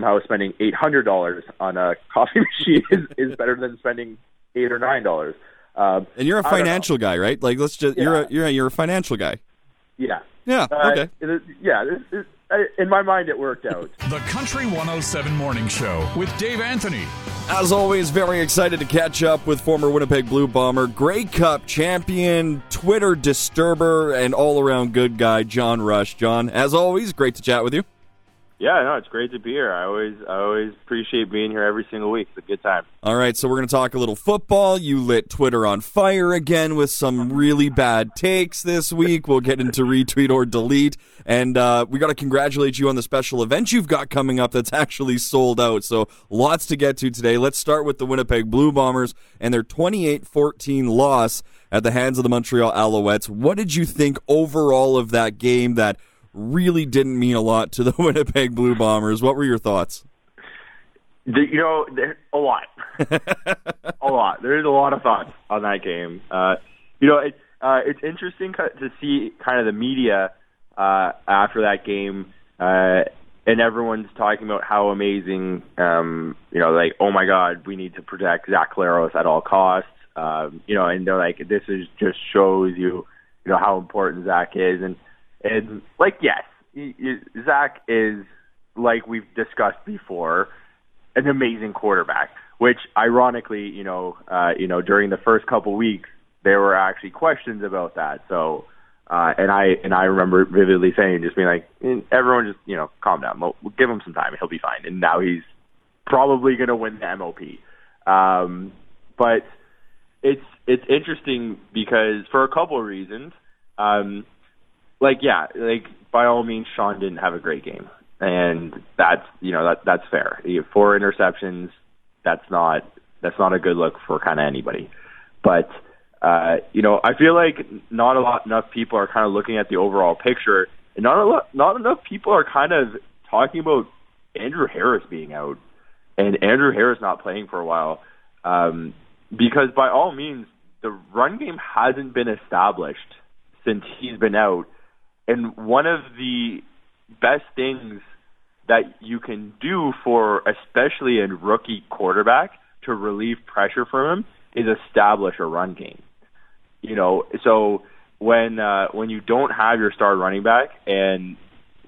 somehow spending eight hundred dollars on a coffee machine is, is better than spending eight or nine dollars. Um, And you're a financial guy, right? Like, let's just you're a, you're a, you're a financial guy. Yeah. Yeah. Uh, okay. it is- yeah. It, it, in my mind, it worked out. The Country 107 Morning Show with Dave Anthony. As always, very excited to catch up with former Winnipeg Blue Bomber, Grey Cup champion, Twitter disturber, and all around good guy, John Rush. John, as always, great to chat with you. Yeah, no, it's great to be here. I always, I always appreciate being here every single week. It's a good time. All right, so we're going to talk a little football. You lit Twitter on fire again with some really bad takes this week. We'll get into retweet or delete. And uh, we got to congratulate you on the special event you've got coming up that's actually sold out. So lots to get to today. Let's start with the Winnipeg Blue Bombers and their 28 14 loss at the hands of the Montreal Alouettes. What did you think overall of that game that really didn't mean a lot to the Winnipeg Blue Bombers? What were your thoughts? You know, a lot, a lot. There's a lot of thoughts on that game. Uh, you know, it, uh, it's interesting to see kind of the media uh, after that game, uh, and everyone's talking about how amazing, um, you know, like, oh my God, we need to protect Zach Collaros at all costs. Um, you know, and they're like, this is just shows you, you know, how important Zach is, and and like, yes, Zach is like we've discussed before an amazing quarterback. Which, ironically, you know, uh, you know, during the first couple weeks, there were actually questions about that. So, uh, and I and I remember vividly saying, just being like, "Eh, everyone, just you know, calm down. We'll, we'll give him some time. He'll be fine. And now he's probably going to win the MOP. Um, but it's it's interesting because for a couple of reasons. Um, like yeah, like by all means, Sean didn't have a great game, and that's you know that that's fair. He had four interceptions. That's not that's not a good look for kind of anybody. But uh, you know, I feel like not a lot enough people are kind of looking at the overall picture, and not a lot, not enough people are kind of talking about Andrew Harris being out and Andrew Harris not playing for a while. Um, because by all means, the run game hasn't been established since he's been out. And one of the best things that you can do for especially a rookie quarterback to relieve pressure from him is establish a run game. You know, so when uh, when you don't have your star running back and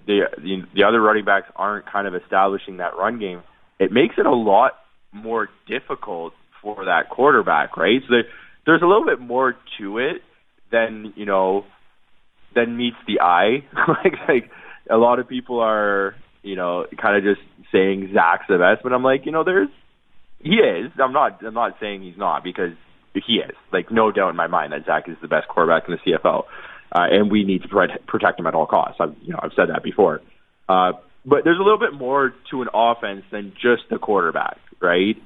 the, the the other running backs aren't kind of establishing that run game, it makes it a lot more difficult for that quarterback, right? So there, there's a little bit more to it than you know than meets the eye. like like a lot of people are you know kind of just saying Zach's the best, but I'm like you know there's he is. I'm not I'm not saying he's not because he is. Like no doubt in my mind that Zach is the best quarterback in the CFL, uh, and we need to protect, him at all costs. I've you know I've said that before. Uh, but there's a little bit more to an offense than just the quarterback, right?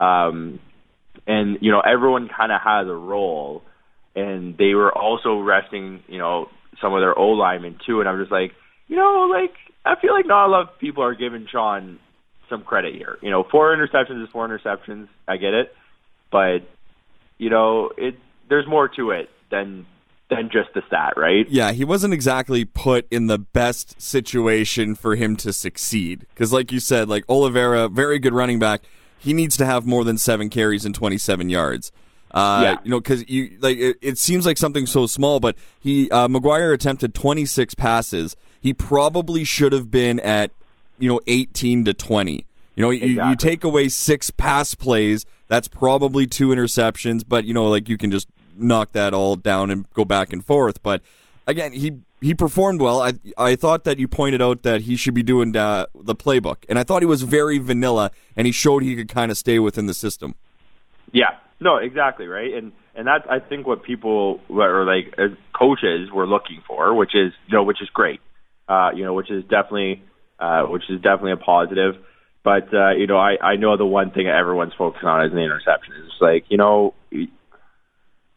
Um, and you know everyone kind of has a role, and they were also resting you know some of their O linemen too. And I'm just like, you know, like I feel like not a lot of people are giving Sean some credit here. You know, four interceptions is four interceptions. I get it, but you know, it there's more to it than than just the stat, right? Yeah, he wasn't exactly put in the best situation for him to succeed. Because, like you said, like Oliveira, very good running back, he needs to have more than seven carries and 27 yards. Uh, Yeah. You know, because you like it, it seems like something so small, but he uh, McGuire attempted 26 passes. He probably should have been at you know 18 to 20. You know, you, you take away six pass plays, that's probably two interceptions, but you know, like you can just knock that all down and go back and forth. But again, he he performed well. I I thought that you pointed out that he should be doing uh, the playbook, and I thought he was very vanilla, and he showed he could kind of stay within the system. Yeah, no, exactly right, and and that's I think what people or like as coaches were looking for, which is you know which is great, uh, you know which is definitely uh, which is definitely a positive. But uh, you know, I I know the one thing everyone's focusing on is the interception. It's like you know,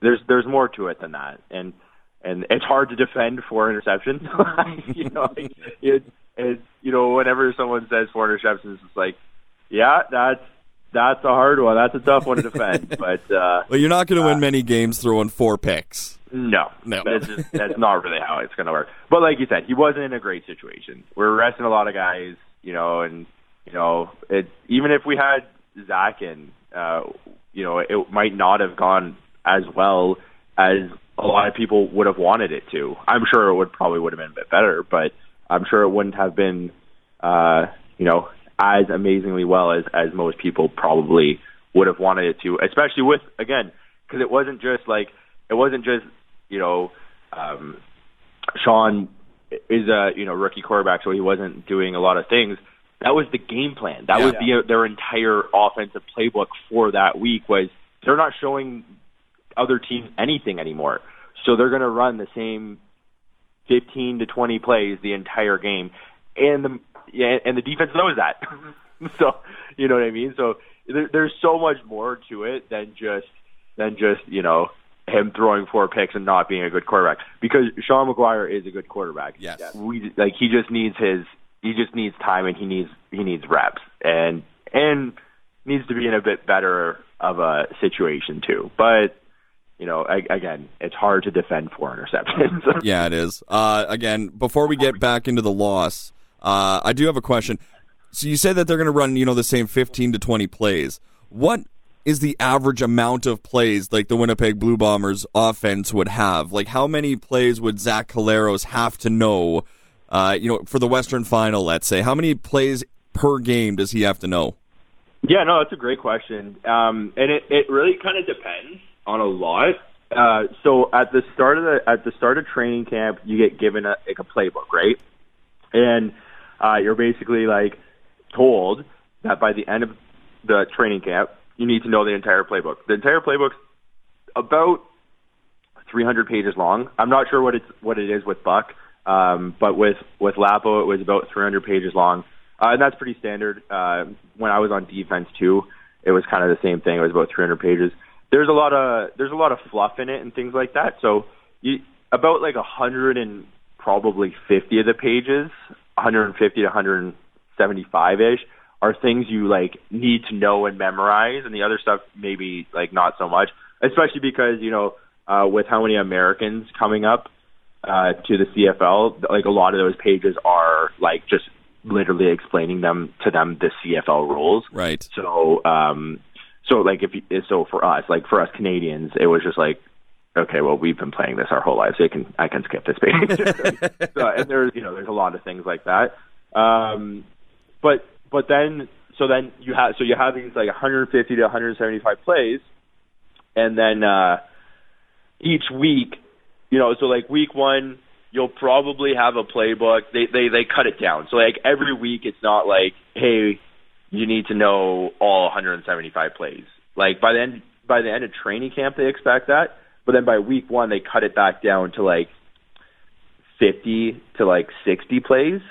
there's there's more to it than that, and and it's hard to defend four interceptions. you know, like, it, it you know whenever someone says four interceptions, it's like, yeah, that's that's a hard one. That's a tough one to defend. but uh, Well, you're not going to win many games throwing four picks. no, No. that's just, that's not really how it's going to work. But like you said, he wasn't in a great situation. We're resting a lot of guys, you know, and you know, it even if we had Zach in, uh, you know, it might not have gone as well as a lot of people would have wanted it to. I'm sure it would probably would have been a bit better, but I'm sure it wouldn't have been, uh, you know, as amazingly well as as most people probably would have wanted it to. Especially with again, because it wasn't just like it wasn't just you know, um, Sean is a you know rookie quarterback, so he wasn't doing a lot of things. That was the game plan. That Yeah. was the, their entire offensive playbook for that week. Was they're not showing other teams anything anymore, so they're going to run the same 15 to 20 plays the entire game, and the yeah, and the defense knows that. so you know what I mean. So there, there's so much more to it than just than just you know him throwing four picks and not being a good quarterback because Sean McGuire is a good quarterback. Yes. We like he just needs his he just needs time and he needs he needs reps and and needs to be in a bit better of a situation too. But you know, I, again, it's hard to defend four interceptions. Yeah, it is. Uh, again, before we get back into the loss, uh, I do have a question. So you say that they're going to run, you know, the same 15 to 20 plays. What is the average amount of plays like the Winnipeg Blue Bombers offense would have? Like how many plays would Zach Collaros have to know, uh, you know, for the Western Final, let's say? How many plays per game does he have to know? Yeah, no, that's a great question. Um, and it, it really kind of depends on a lot. Uh, so at the start of the at the start of training camp, you get given a, like a playbook, right? And uh, you're basically like told that by the end of the training camp, you need to know the entire playbook. The entire playbook's about 300 pages long. I'm not sure what it's what it is with Buck, um, but with with Lapo, it was about 300 pages long, uh, and that's pretty standard. Uh, when I was on defense too, it was kind of the same thing. It was about 300 pages. There's a lot of there's a lot of fluff in it and things like that. So you about like 100 and probably 50 of the pages, 150 to 175 ish, are things you like need to know and memorize, and the other stuff maybe like not so much. Especially because you know uh, with how many Americans coming up uh, to the CFL, like a lot of those pages are like just literally explaining them to them the CFL rules. Right. So, um, so like if you, so for us, like for us Canadians, it was just like, okay, well we've been playing this our whole lives. So I can I can skip this page. so, and there's you know there's a lot of things like that. Um, but but then so then you have so you have these like 150 to 175 plays, and then uh, each week, you know, so like week one, you'll probably have a playbook. They they they cut it down. So like every week, it's not like hey, you need to know all 175 plays. Like by the end by the end of training camp, they expect that. But then by week one, they cut it back down to like 50 to like 60 plays,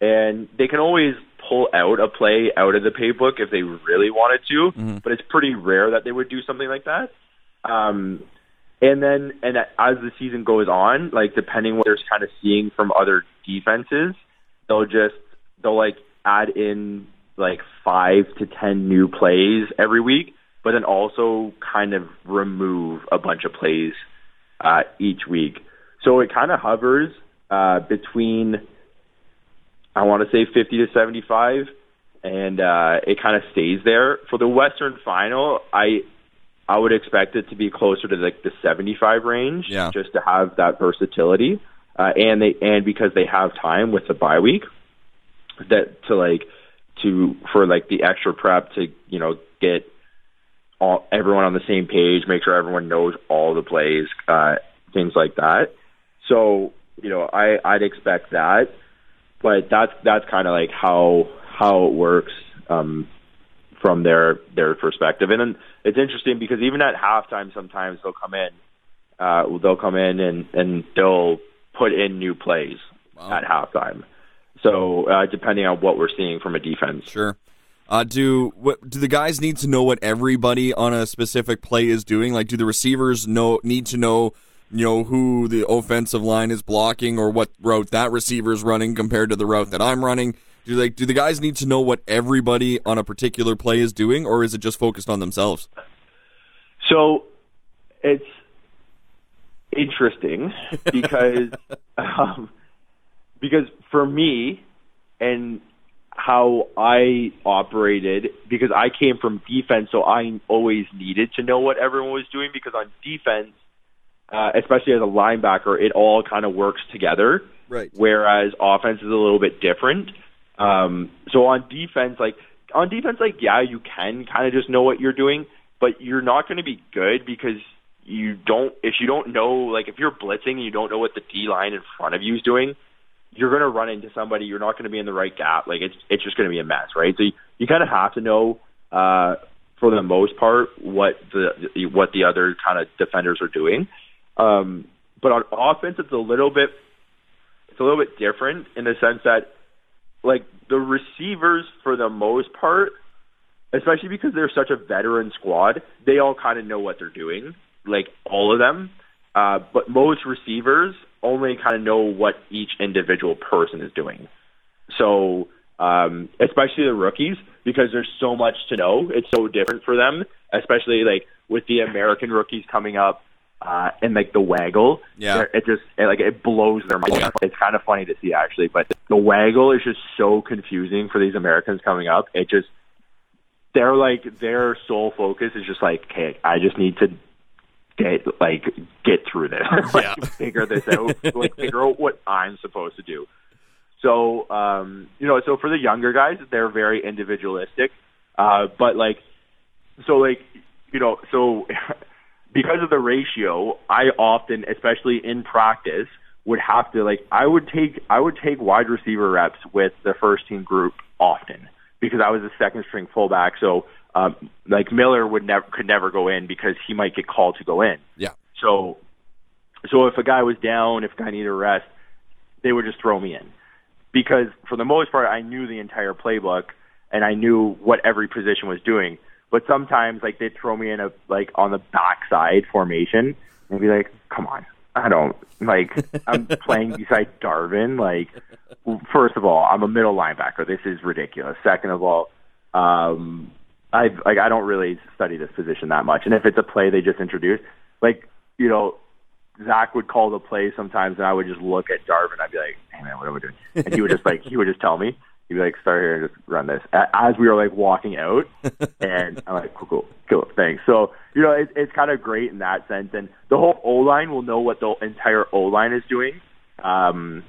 and they can always pull out a play out of the playbook if they really wanted to. But it's pretty rare that they would do something like that. Um, and then, and as the season goes on, like depending what they're kind of seeing from other defenses, they'll just they'll like add in like five to ten new plays every week, but then also kind of remove a bunch of plays uh, each week. So it kind of hovers uh, between I want to say 50 to 75, and uh, it kind of stays there for the Western Final. I I would expect it to be closer to like the 75 range, Yeah. just to have that versatility, uh, and they and because they have time with the bye week, that to like to for like the extra prep to you know get all everyone on the same page, make sure everyone knows all the plays, uh, things like that. So you know, I I'd expect that, but that's that's kind of like how how it works um, from their their perspective. And then it's interesting because even at halftime, sometimes they'll come in, uh, they'll come in and and they'll put in new plays at halftime. So uh, depending on what we're seeing from a defense. Sure. Uh, do what do the guys need to know what everybody on a specific play is doing? Like, do the receivers know need to know, you know, who the offensive line is blocking or what route that receiver is running compared to the route that I'm running? Do like do the guys need to know what everybody on a particular play is doing, or is it just focused on themselves? So it's interesting because um, because for me, and how I operated because I came from defense, so I always needed to know what everyone was doing because on defense, uh, especially as a linebacker, it all kind of works together. Right. Whereas offense is a little bit different. Um, so on defense, like on defense, like yeah, you can kind of just know what you're doing, but you're not going to be good because you don't. If you don't know, like if you're blitzing and you don't know what the D line in front of you is doing, you're going to run into somebody. You're not going to be in the right gap. Like it's it's just going to be a mess, right? So you, you kind of have to know. Uh, for the most part, what the what the other kind of defenders are doing, um, but on offense, it's a little bit it's a little bit different in the sense that like the receivers for the most part, especially because they're such a veteran squad, they all kind of know what they're doing, like all of them. Uh, but most receivers only kind of know what each individual person is doing. So, um, especially the rookies, because there's so much to know. It's so different for them, especially like with the American rookies coming up uh, and like the waggle. Yeah. it just it, like it blows their mind. It's kind of funny to see actually, but the waggle is just so confusing for these Americans coming up. It just they're like their sole focus is just like, okay, I just need to get like get through this, like Yeah. figure this out, like figure out what I'm supposed to do. So, um, you know, so for the younger guys, they're very individualistic. Uh, but like, so like, you know, so because of the ratio, I often, especially in practice, would have to like, I would take, I would take wide receiver reps with the first team group often because I was a second string fullback. So, um, like Miller would never, could never go in because he might get called to go in. Yeah. So, so if a guy was down, if a guy needed a rest, they would just throw me in because for the most part, I knew the entire playbook and I knew what every position was doing. But sometimes, like they'd throw me in a like on the backside formation and be like, "Come on, I don't like I'm playing beside Darvin. Like, first of all, I'm a middle linebacker. This is ridiculous. Second of all, um, I like I don't really study this position that much. And if it's a play they just introduced, like you know, Zach would call the play sometimes, and I would just look at Darvin. I'd be like, "Hey man, what are we doing?" And he would just like he would just tell me. He'd be like, "Start here and just run this." A- As we were like walking out, and I'm like, "Cool, cool, cool, thanks." So you know, it, it's kind of great in that sense, and the whole O line will know what the entire O line is doing. Um,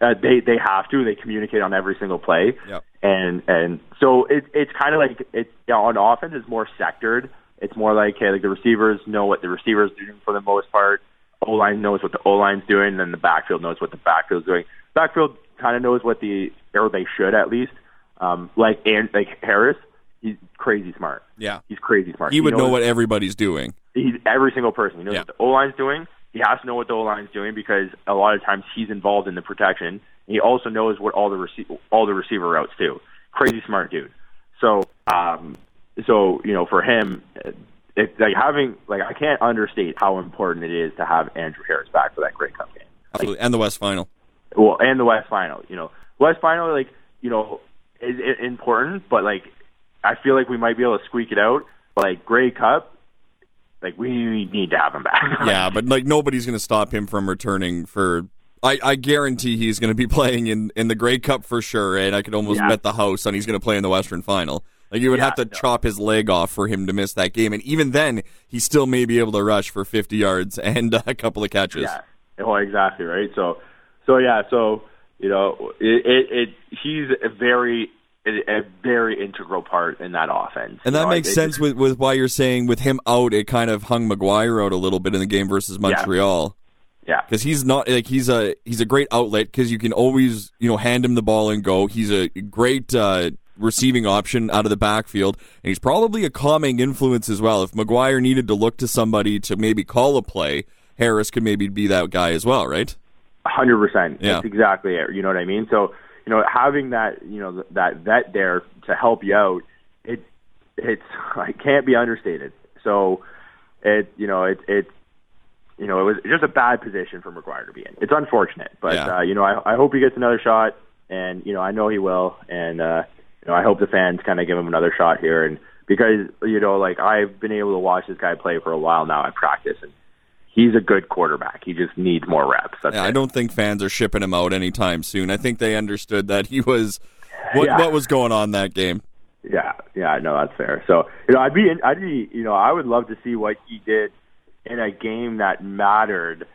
uh, they they have to. They communicate on every single play, Yep. and and so it, it's kind of like it's you know, on offense it's more sectored. It's more like hey, like the receivers know what the receivers are doing for the most part. O line knows what the O line's doing, and then the backfield knows what the backfield's doing. Backfield kind of knows what the or they should at least. Um, like and like Harris, he's crazy smart. Yeah. He's crazy smart. He would know what everybody's doing. he's every single person. He knows Yeah. what the O line's doing. He has to know what the O is doing because a lot of times he's involved in the protection. He also knows what all the rece- all the receiver routes do. Crazy smart dude. So, um, so you know, for him, it, like having like I can't understate how important it is to have Andrew Harris back for that Grey Cup game. Absolutely. And the West Final. Well, and the West Final. You know, West Final, like you know, is, is important, but like I feel like we might be able to squeak it out. But like Grey Cup, like we need to have him back. Yeah, but like nobody's going to stop him from returning for. I, I guarantee he's going to be playing in, in the Grey Cup for sure, and I could almost Yeah. bet the house on he's going to play in the Western Final. Like you would Yeah, have to no. chop his leg off for him to miss that game, and even then, he still may be able to rush for 50 yards and a couple of catches. Yeah. Well, exactly right. So, so yeah. So you know, it, it, it he's a very a very integral part in that offense. And that know, makes sense with, with why you're saying with him out, it kind of hung McGuire out a little bit in the game versus Montreal. Yeah. because he's not like he's a he's a great outlet because you can always you know hand him the ball and go. He's a great uh, receiving option out of the backfield, and he's probably a calming influence as well. If McGuire needed to look to somebody to maybe call a play, Harris could maybe be that guy as well, right? hundred percent. Yeah. That's exactly it. You know what I mean? So you know, having that you know that vet there to help you out, it it's it can't be understated. So it you know it it you know it was just a bad position for McGuire to be in. It's unfortunate, but Yeah. uh, you know I I hope he gets another shot, and you know I know he will, and uh, you know I hope the fans kind of give him another shot here, and because you know like I've been able to watch this guy play for a while now at practice, and he's a good quarterback. He just needs more reps. That's Yeah, I don't think fans are shipping him out anytime soon. I think they understood that he was what Yeah. what was going on that game. Yeah, yeah, I know that's fair. So, you know, I'd be, I'd be, you know, I would love to see what he did in a game that mattered,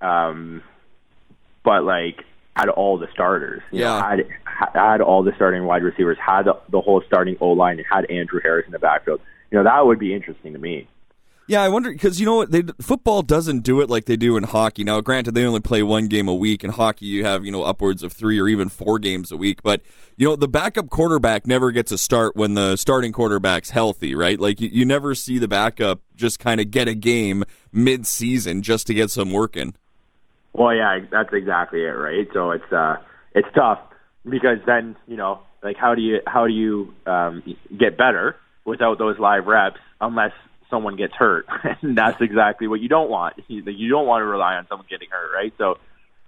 um, but like had all the starters. You Yeah. know, had had all the starting wide receivers, had the, the whole starting O line, and had Andrew Harris in the backfield. You know, that would be interesting to me. Yeah, I wonder because you know what they football doesn't do it like they do in hockey. Now, granted, they only play one game a week. In hockey, you have you know upwards of three or even four games a week. But you know the backup quarterback never gets a start when the starting quarterback's healthy, right? Like you, you never see the backup just kind of get a game mid-season just to get some work in. Well, yeah, that's exactly it, right? So it's uh, it's tough because then you know, like, how do you how do you um, get better without those live reps unless someone gets hurt? and that's exactly what you don't want. You, don't want to rely on someone getting hurt, right? So,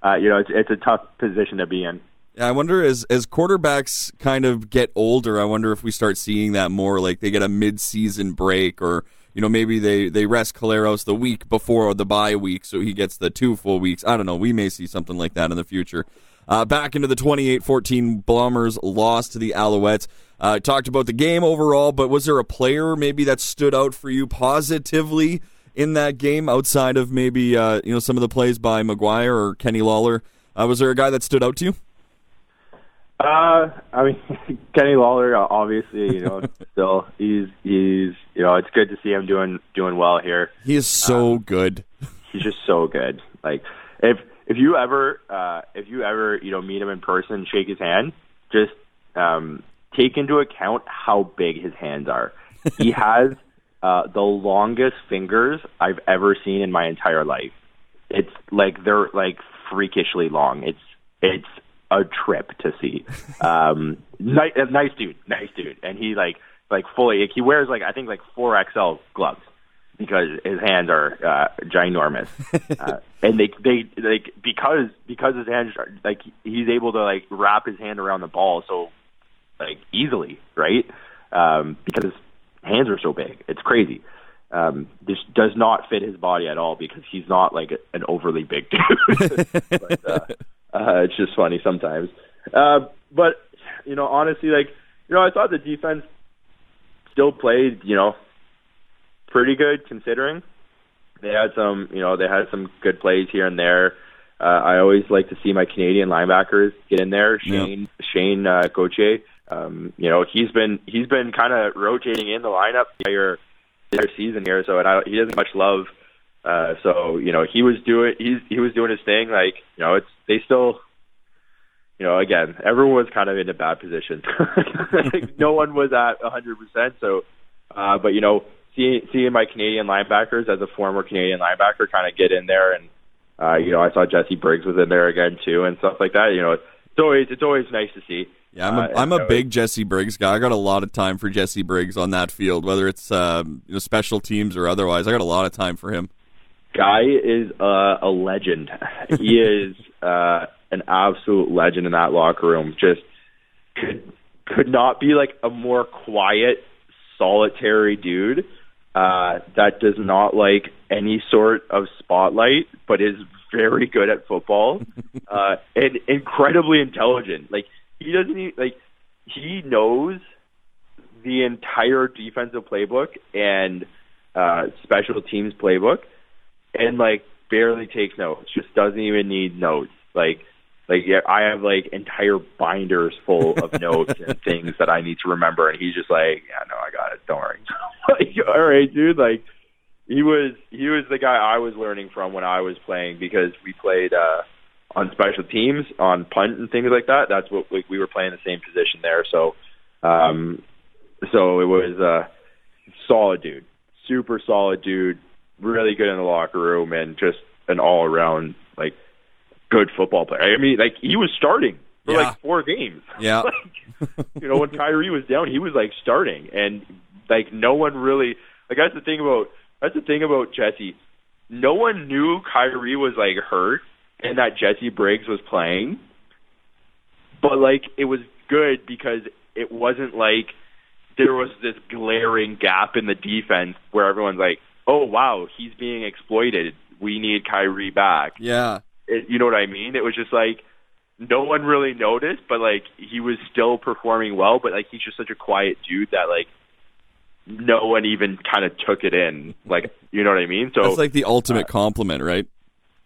uh, you know, it's it's a tough position to be in. I wonder as as quarterbacks kind of get older, I wonder if we start seeing that more. Like they get a mid-season break, or you know maybe they they rest Collaros the week before the bye week, so he gets the two full weeks. I don't know. We may see something like that in the future. Uh, back into the 28-14 Bombers loss to the Alouettes. Uh, talked about the game overall, but was there a player maybe that stood out for you positively in that game outside of maybe uh, you know some of the plays by McGuire or Kenny Lawler? Uh, was there a guy that stood out to you? Uh, I mean, Kenny Lawler, obviously, you know, still he's he's you know, it's good to see him doing doing well here. He is so good. he's just so good. Like if if you ever uh if you ever, you know, meet him in person, shake his hand, just um take into account how big his hands are. He has uh the longest fingers I've ever seen in my entire life. It's like they're like freakishly long. It's it's a trip to see. Um nice nice dude, nice dude. And he like like fully like, he wears like I think like 4XL gloves because his hands are uh, ginormous, uh, and they they like because because his hands are like he's able to like wrap his hand around the ball so like easily, right? Um, because his hands are so big, it's crazy. Um, this does not fit his body at all because he's not like an overly big dude. but, uh, uh, it's just funny sometimes. Uh, but you know, honestly, like you know, I thought the defense still played, you know, pretty good considering. They had some, you know, they had some good plays here and there. Uh, I always like to see my Canadian linebackers get in there. Shayne Shayne uh, Gauthier, um, you know, he's been he's been kind of rotating in the lineup entire, entire season here. So and I, he doesn't get much love. Uh, so you know, he was doing he's he was doing his thing. Like you know, it's they still you know, again, everyone was kind of in a bad position. no one was at 100%. So, uh, but you know, seeing seeing my Canadian linebackers as a former Canadian linebacker kind of get in there, and uh, you know, I saw Jesse Briggs was in there again too, and stuff like that. You know, it's always it's always nice to see. Yeah, I'm a, Uh, I'm a big Jesse Briggs guy. I got a lot of time for Jesse Briggs on that field, whether it's um, you know special teams or otherwise. I got a lot of time for him. Guy is uh, a legend. He is uh, an absolute legend in that locker room. Just could could not be like a more quiet, solitary dude uh, that does not like any sort of spotlight, but is very good at football uh, and incredibly intelligent. Like he doesn't even, like he knows the entire defensive playbook and uh, special teams playbook and like barely takes notes. Just doesn't even need notes. Like like yeah, I have like entire binders full of notes and things that I need to remember, and he's just like, yeah, no, I got it. Don't worry. like, all right, dude. Like he was he was the guy I was learning from when I was playing because we played uh on special teams on punt and things like that. That's what like we were playing the same position there. So um so it was uh solid dude. Super solid dude, really good in the locker room and just an all around like good football player. I mean like he was starting for Yeah. like four games. Yeah. like, you know, when Kyrie was down, he was like starting, and like no one really like that's the thing about that's the thing about Jesse. No one knew Kyrie was like hurt and that Jesse Briggs was playing, but like it was good because it wasn't like there was this glaring gap in the defense where everyone's like, "Oh wow, he's being exploited. We need Kyrie back." Yeah. It, you know what I mean? It was just like no one really noticed, but like he was still performing well. But like he's just such a quiet dude that like no one even kind of took it in. Like you know what I mean? So That's like the ultimate uh, compliment, right?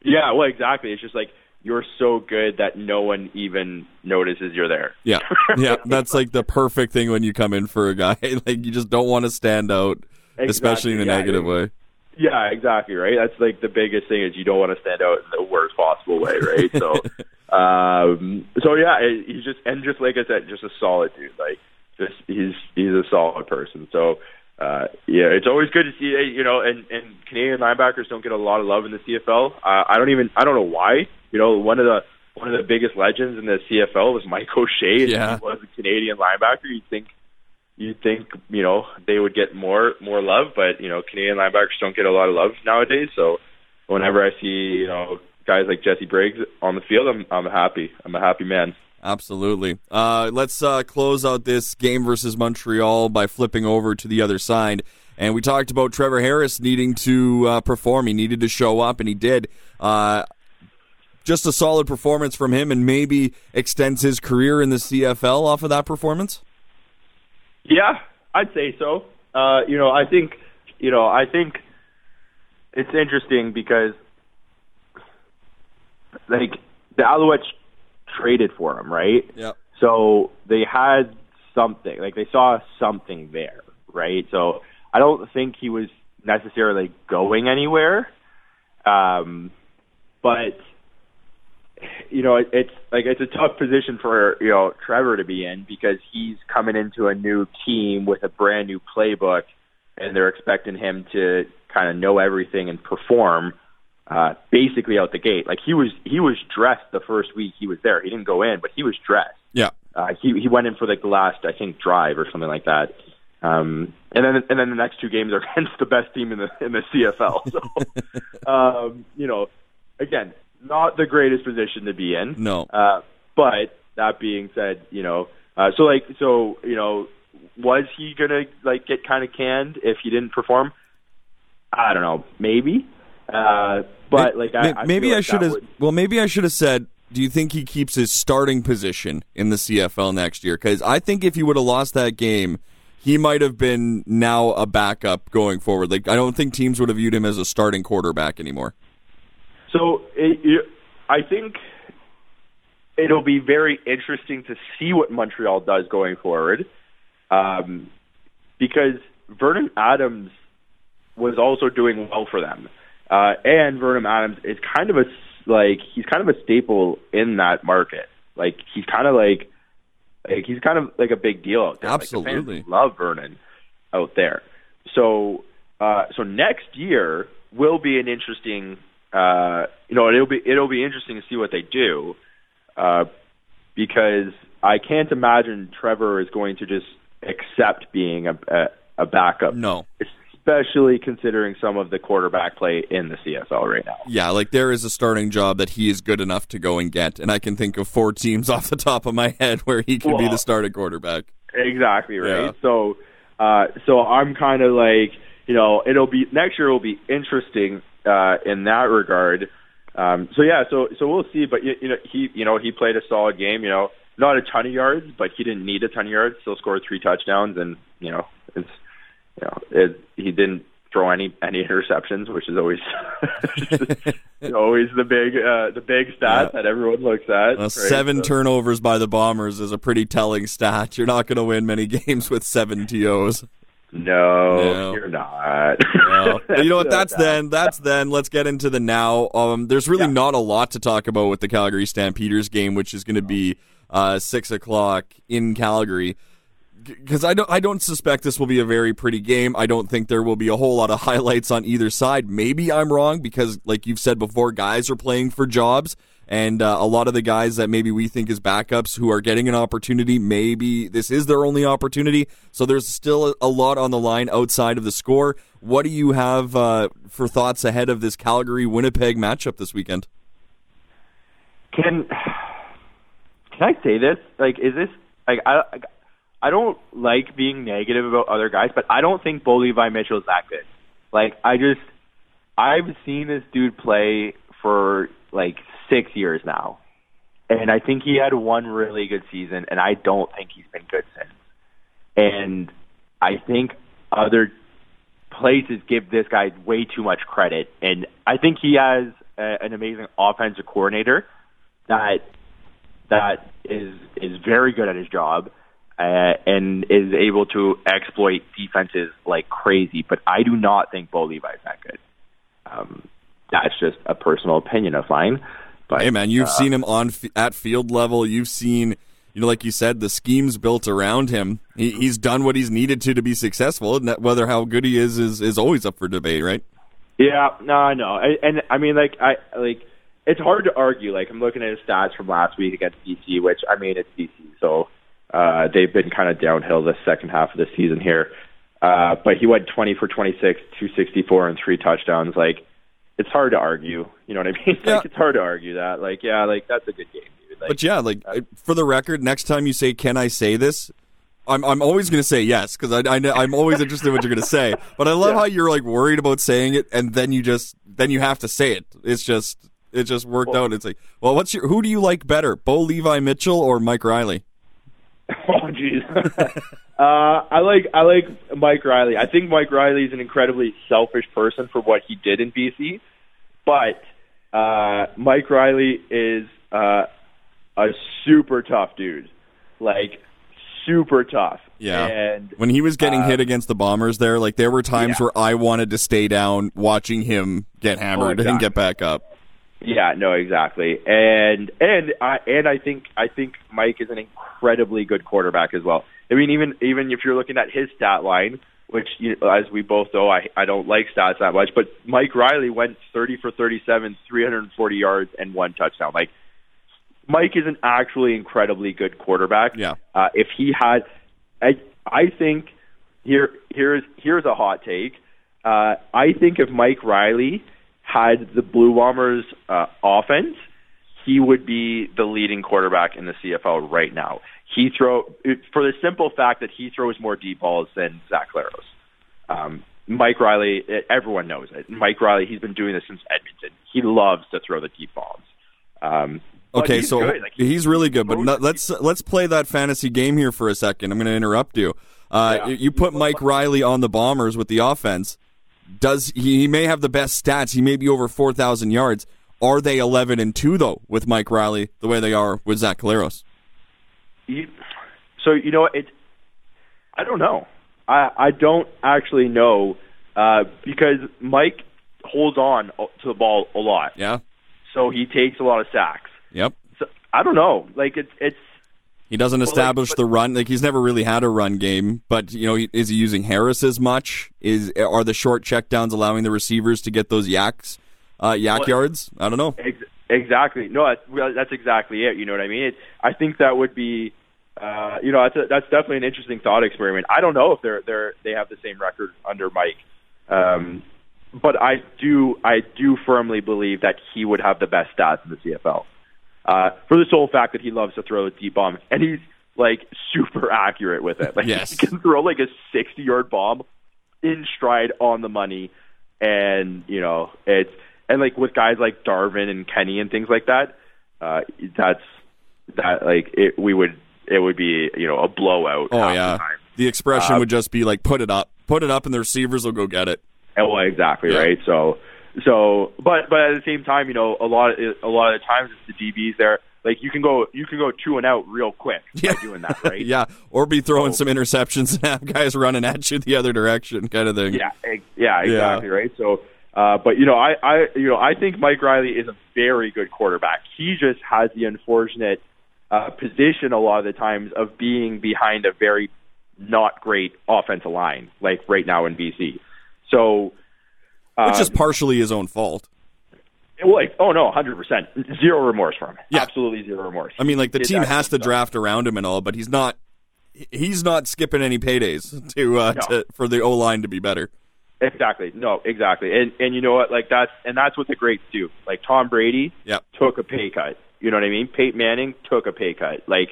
yeah, well, exactly. It's just like you're so good that no one even notices you're there. Yeah. Yeah. That's like the perfect thing when you come in for a guy. Like you just don't want to stand out, especially in a yeah. negative way. Yeah, exactly. Right. That's like the biggest thing is you don't want to stand out in the worst possible way. Right. So, um, so yeah, he's just and just like I said, just a solid dude. Like, just he's he's a solid person. So, uh, yeah, it's always good to see. You know, and and Canadian linebackers don't get a lot of love in the CFL. Uh, I don't even I don't know why. You know, one of the one of the biggest legends in the CFL was Mike O'Shea. and Yeah. he was a Canadian linebacker. You'd think you'd think you know they would get more more love, but you know Canadian linebackers don't get a lot of love nowadays. So whenever I see you know guys like Jesse Briggs on the field, I'm I'm happy. I'm a happy man. Absolutely. Uh, let's uh, close out this game versus Montreal by flipping over to the other side. And we talked about Trevor Harris needing to uh, perform. He needed to show up, and he did. Uh, just a solid performance from him, and maybe extends his career in the CFL off of that performance. Yeah, I'd say so. Uh, you know, I think you know I think it's interesting because like the Alouettes traded for him, right? Yep. So they had something, like they saw something there, right? So I don't think he was necessarily going anywhere. Um, but you know, it, it's like it's a tough position for you know Trevor to be in because he's coming into a new team with a brand new playbook, and they're expecting him to kind of know everything and perform uh, basically out the gate. Like he was he was dressed the first week he was there. He didn't go in, but he was dressed. Yeah. Uh, he he went in for like the last I think drive or something like that. Um, and then and then the next two games are against the best team in the in the CFL. So um, you know, again, not the greatest position to be in. No. Uh, but that being said, you know, uh, so like so you know, was he gonna like get kind of canned if he didn't perform? I don't know, maybe. Uh, but like, I, I maybe feel I should have. would- Well, maybe I should have said. Do you think he keeps his starting position in the CFL next year? Because I think if he would have lost that game, he might have been now a backup going forward. Like I don't think teams would have viewed him as a starting quarterback anymore. So it, it, I think it'll be very interesting to see what Montreal does going forward, um, because Vernon Adams was also doing well for them, uh, and Vernon Adams is kind of a like he's kind of a staple in that market. Like he's kind of like like he's kind of like a big deal out there. Like, the Absolutely. love Vernon out there. So uh, so next year will be an interesting. Uh, you know, it'll be it'll be interesting to see what they do, uh, because I can't imagine Trevor is going to just accept being a a, a backup. No. especially considering some of the quarterback play in the CFL right now. Yeah, like there is a starting job that he is good enough to go and get, and I can think of four teams off the top of my head where he can be the starting quarterback. Exactly right. Yeah. So, uh, so I'm kind of like, you know, it'll be next year will be interesting uh, in that regard. Um, so yeah, so so we'll see. But you, you know, he you know he played a solid game. You know, not a ton of yards, but he didn't need a ton of yards. Still scored three touchdowns, and you know, it's you know, it, he didn't throw any any interceptions, which is always always the big uh, the big stat Yeah. that everyone looks at. Uh, right? seven So- turnovers by the Bombers is a pretty telling stat. You're not going to win many games with seven TOs. No, No. you're not. Well, you know what? That's then. That's then. Let's get into the now. Um, there's really Yeah. not a lot to talk about with the Calgary Stampeders game, which is going to be uh, six o'clock in Calgary. Because I don't, I don't suspect this will be a very pretty game. I don't think there will be a whole lot of highlights on either side. Maybe I'm wrong because, like you've said before, guys are playing for jobs, and uh, a lot of the guys that maybe we think is backups who are getting an opportunity, maybe this is their only opportunity. So there's still a, lot on the line outside of the score. What do you have uh, for thoughts ahead of this Calgary Winnipeg matchup this weekend? Can can I say this? Like, is this like I I don't like being negative about other guys, but I don't think Bo Levi Mitchell is that good. Like, I just I've seen this dude play for like six years now, and I think he had one really good season, and I don't think he's been good since. And I think other places give this guy way too much credit, and I think he has a, an amazing offensive coordinator that that is is very good at his job uh, and is able to exploit defenses like crazy. But I do not think Bo Levi is that good. Um, that's just a personal opinion of mine. But Hey man, you've uh, seen him on f- at field level. You've seen, you know, like you said, the schemes built around him. He, he's done what he's needed to to be successful. And that, whether how good he is is is always up for debate, right? Yeah, no, I know, I, and I mean, like, I like it's hard to argue. Like, I'm looking at his stats from last week against BC, which I mean, it's BC, so uh, they've been kind of downhill the second half of the season here. Uh, but he went 20 for 26, 264, and three touchdowns. Like, it's hard to argue. You know what I mean? Yeah. Like, it's hard to argue that. Like, yeah, like that's a good game, dude. Like, But yeah, like for the record, next time you say, "Can I say this?" I'm I'm always going to say yes because I, I know, I'm always interested in what you're going to say. But I love Yeah. how you're like worried about saying it, and then you just then you have to say it. It's just it just worked out. It's like, well, what's your who do you like better, Bo Levi Mitchell or Mike Reilly? Oh jeez. uh, I like I like Mike Reilly. I think Mike Reilly is an incredibly selfish person for what he did in BC, but uh, Mike Reilly is uh, a super tough dude. Like super tough. Yeah. And When he was getting Uh, hit against the Bombers, there, like there were times Yeah. where I wanted to stay down watching him get hammered and get back up. Yeah, no, exactly, and and I and I think I think Mike is an incredibly good quarterback as well. I mean, even even if you're looking at his stat line, which you know, as we both know, I I don't like stats that much, but Mike Reilly went 30 for 37, 340 yards and one touchdown. Like Mike is an actually incredibly good quarterback. Yeah. Uh, if he had, I I think here here's here's a hot take. Uh, I think if Mike Reilly had the Blue Bombers uh, offense, he would be the leading quarterback in the CFL right now. He throw for the simple fact that he throws more deep balls than Zach Collaros. Um, Mike Reilly, everyone knows it. Mike Reilly, he's been doing this since Edmonton. He loves to throw the deep balls. Um, Okay, he's so. Like, he's really good, but no, let's let's play that fantasy game here for a second. I'm going to interrupt you. Uh, Yeah. You put Mike Reilly on the Bombers with the offense. Does he, he may have the best stats? He may be over four thousand yards. Are they eleven and two though with Mike Reilly the way they are with Zach Collaros? You, so you know it. I don't know. I I don't actually know uh, because Mike holds on to the ball a lot, Yeah. so he takes a lot of sacks. Yep. So I don't know. Like it's it's He doesn't like, establish but- the run. Like he's never really had a run game. But you know, he- is he using Harris as much? Is are the short checkdowns allowing the receivers to get those yaks, uh, YAC Well- yards? I don't know. Ex- exactly. No, that's, that's exactly it. You know what I mean? It, I think that would be, uh, you know, that's a, that's definitely an interesting thought experiment. I don't know if they're they're they have the same record under Mike, um, but I do I do firmly believe that he would have the best stats in the CFL. Uh, for the sole fact that he loves to throw the deep bomb, and he's like super accurate with it. Like Yes. he can throw like a sixty yard bomb in stride on the money, and you know it's and like with guys like Darvin and Kenny and things like that, uh, that's that like it we would it would be you know a blowout. Oh yeah. the. The expression Uh, would just be like, "Put it up, put it up," and the receivers will go get it. Oh, exactly Yeah. right. So so but but at the same time, you know, a lot of a lot of the times it's the DBs there. Like you can go you can go two and out real quick Yeah. by doing that, right? Yeah, or be throwing So- some interceptions and have guys running at you the other direction, kind of thing. Yeah, yeah, exactly right. So, uh, but you know, I, I, you know, I think Mike Reilly is a very good quarterback. He just has the unfortunate uh, position a lot of the times of being behind a very not great offensive line, like right now in BC. So, which is partially his own fault. well, like, oh no, hundred percent, zero remorse for him. Yeah. Absolutely zero remorse. I mean, like the team has to himself. draft around him and all, but he's not. He's not skipping any paydays to, uh, No. to for the O line to be better. Exactly. No, exactly. And and you know what? Like that's and that's what the greats do. Like Tom Brady Yeah. took a pay cut. You know what I mean? Peyton Manning took a pay cut. Like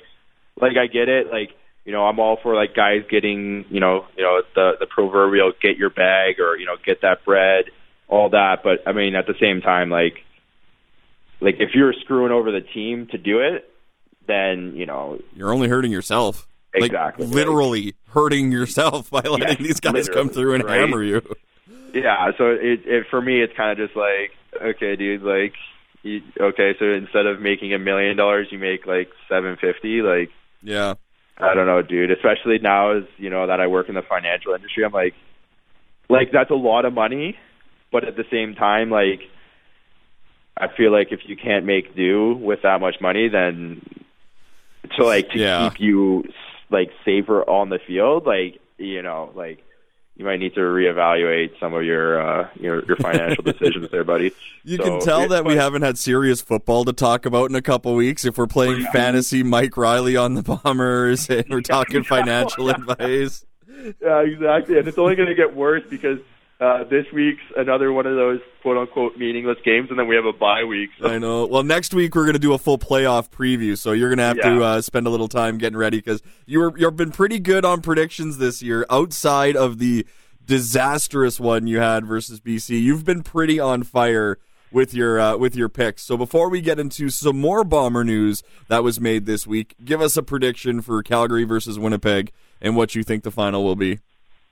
like I get it. Like you know, I'm all for like guys getting you know you know the the proverbial get your bag or you know get that bread, all that. But I mean, at the same time, like like if you're screwing over the team to do it, then you know You're only hurting yourself. Like, Exactly. literally hurting yourself by letting Yes, these guys come through and right? hammer you. Yeah, so it, it for me, it's kind of just like, okay, dude, like, you, okay, so instead of making a million dollars, you make like seven fifty. Like, Yeah. I don't know, dude. Especially now, as you know that I work in the financial industry, I'm like, like that's a lot of money, but at the same time, like, I feel like if you can't make do with that much money, then to like to Yeah. keep you like safer on the field, like you know, like you might need to reevaluate some of your uh your your financial decisions there, buddy. You So, can tell that we haven't had serious football to talk about in a couple weeks. If we're playing fantasy Mike Reilly on the Bombers and we're talking financial advice. Yeah, exactly, and it's only going to get worse because uh, this week's another one of those quote unquote meaningless games, and then we have a bye week. So. I know. Well, next week we're going to do a full playoff preview, so you're going to have to uh, spend a little time getting ready because you were you've been pretty good on predictions this year. Outside of the disastrous one you had versus BC, you've been pretty on fire with your uh, with your picks. So before we get into some more bomber news that was made this week, give us a prediction for Calgary versus Winnipeg and what you think the final will be.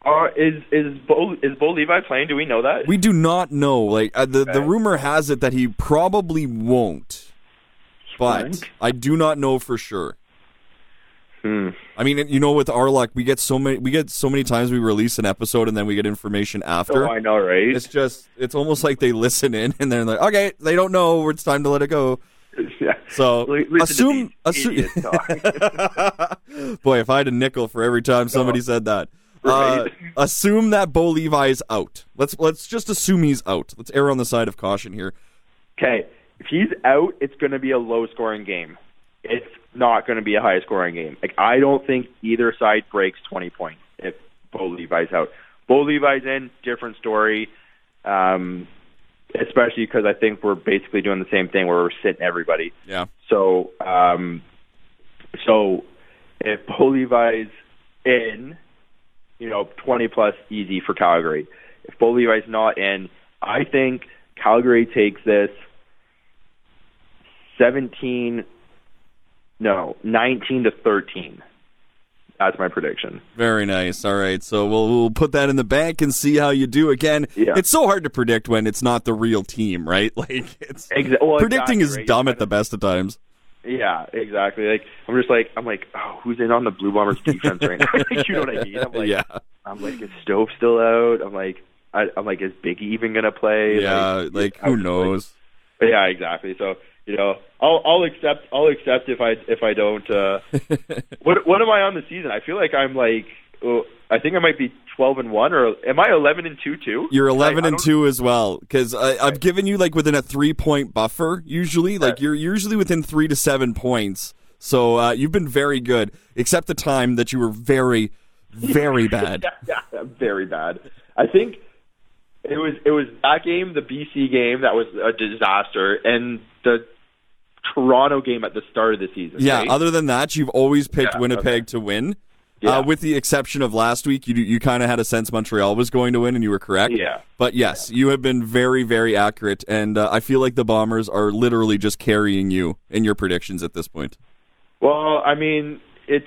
Uh, is is Bo is Bo Levi playing? Do we know that? We do not know. Like uh, the the rumor has it that he probably won't, but I do not know for sure. Hmm. I mean, you know, with our luck, we get so many we get so many times we release an episode and then we get information after. Oh, I know, right? It's just it's almost like they listen in and they're like, okay, they don't know. It's time to let it go. yeah. So listen assume assume. Boy, if I had a nickel for every time somebody said that. Uh, assume that Bo Levi's out. Let's let's just assume he's out. Let's err on the side of caution here. Okay, if he's out, it's going to be a low-scoring game. It's not going to be a high-scoring game. Like I don't think either side breaks 20 points if Bo Levi's out. Bo Levi's in, different story. Um, especially because I think we're basically doing the same thing where we're sitting everybody. Yeah. So, um, so if Bo Levi's in, you know, 20 plus easy for Calgary. If Bo Levi's not in, I think Calgary takes this 17, no, 19 to 13. That's my prediction. Very nice. All right, so we'll we'll put that in the bank and see how you do. Again, Yeah. it's so hard to predict when it's not the real team, right? Like it's Exa- well, predicting exactly, is right? dumb at the best of times. Yeah, exactly. Like I'm just like I'm like, oh, who's in on the Blue Bombers defense right now? Like, you know what I mean? I'm like, yeah, I'm like, is Stove still out? I'm like, I, I'm like, is Biggie even gonna play? yeah. Like I'm who knows? Like, yeah, exactly. So you know, I'll I'll accept I'll accept if I if I don't. Uh, what what am I on the season? I feel like I'm like, oh, I think I might be 12 and one, or am I 11 and two too? You're 11 I- and two as well because I've given you like within a three point buffer. Usually, like you're usually within three to seven points. So uh, you've been very good, except the time that you were very, very bad. yeah, yeah, very bad. I think it was it was that game, the BC game, that was a disaster, and the Toronto game at the start of the season. Yeah. right? Other than that, you've always picked Yeah, Winnipeg okay. to win. Yeah. Uh, with the exception of last week, you you kind of had a sense Montreal was going to win, and you were correct. Yeah. But yes, you have been very, very accurate, and uh, I feel like the Bombers are literally just carrying you in your predictions at this point. Well, I mean, it's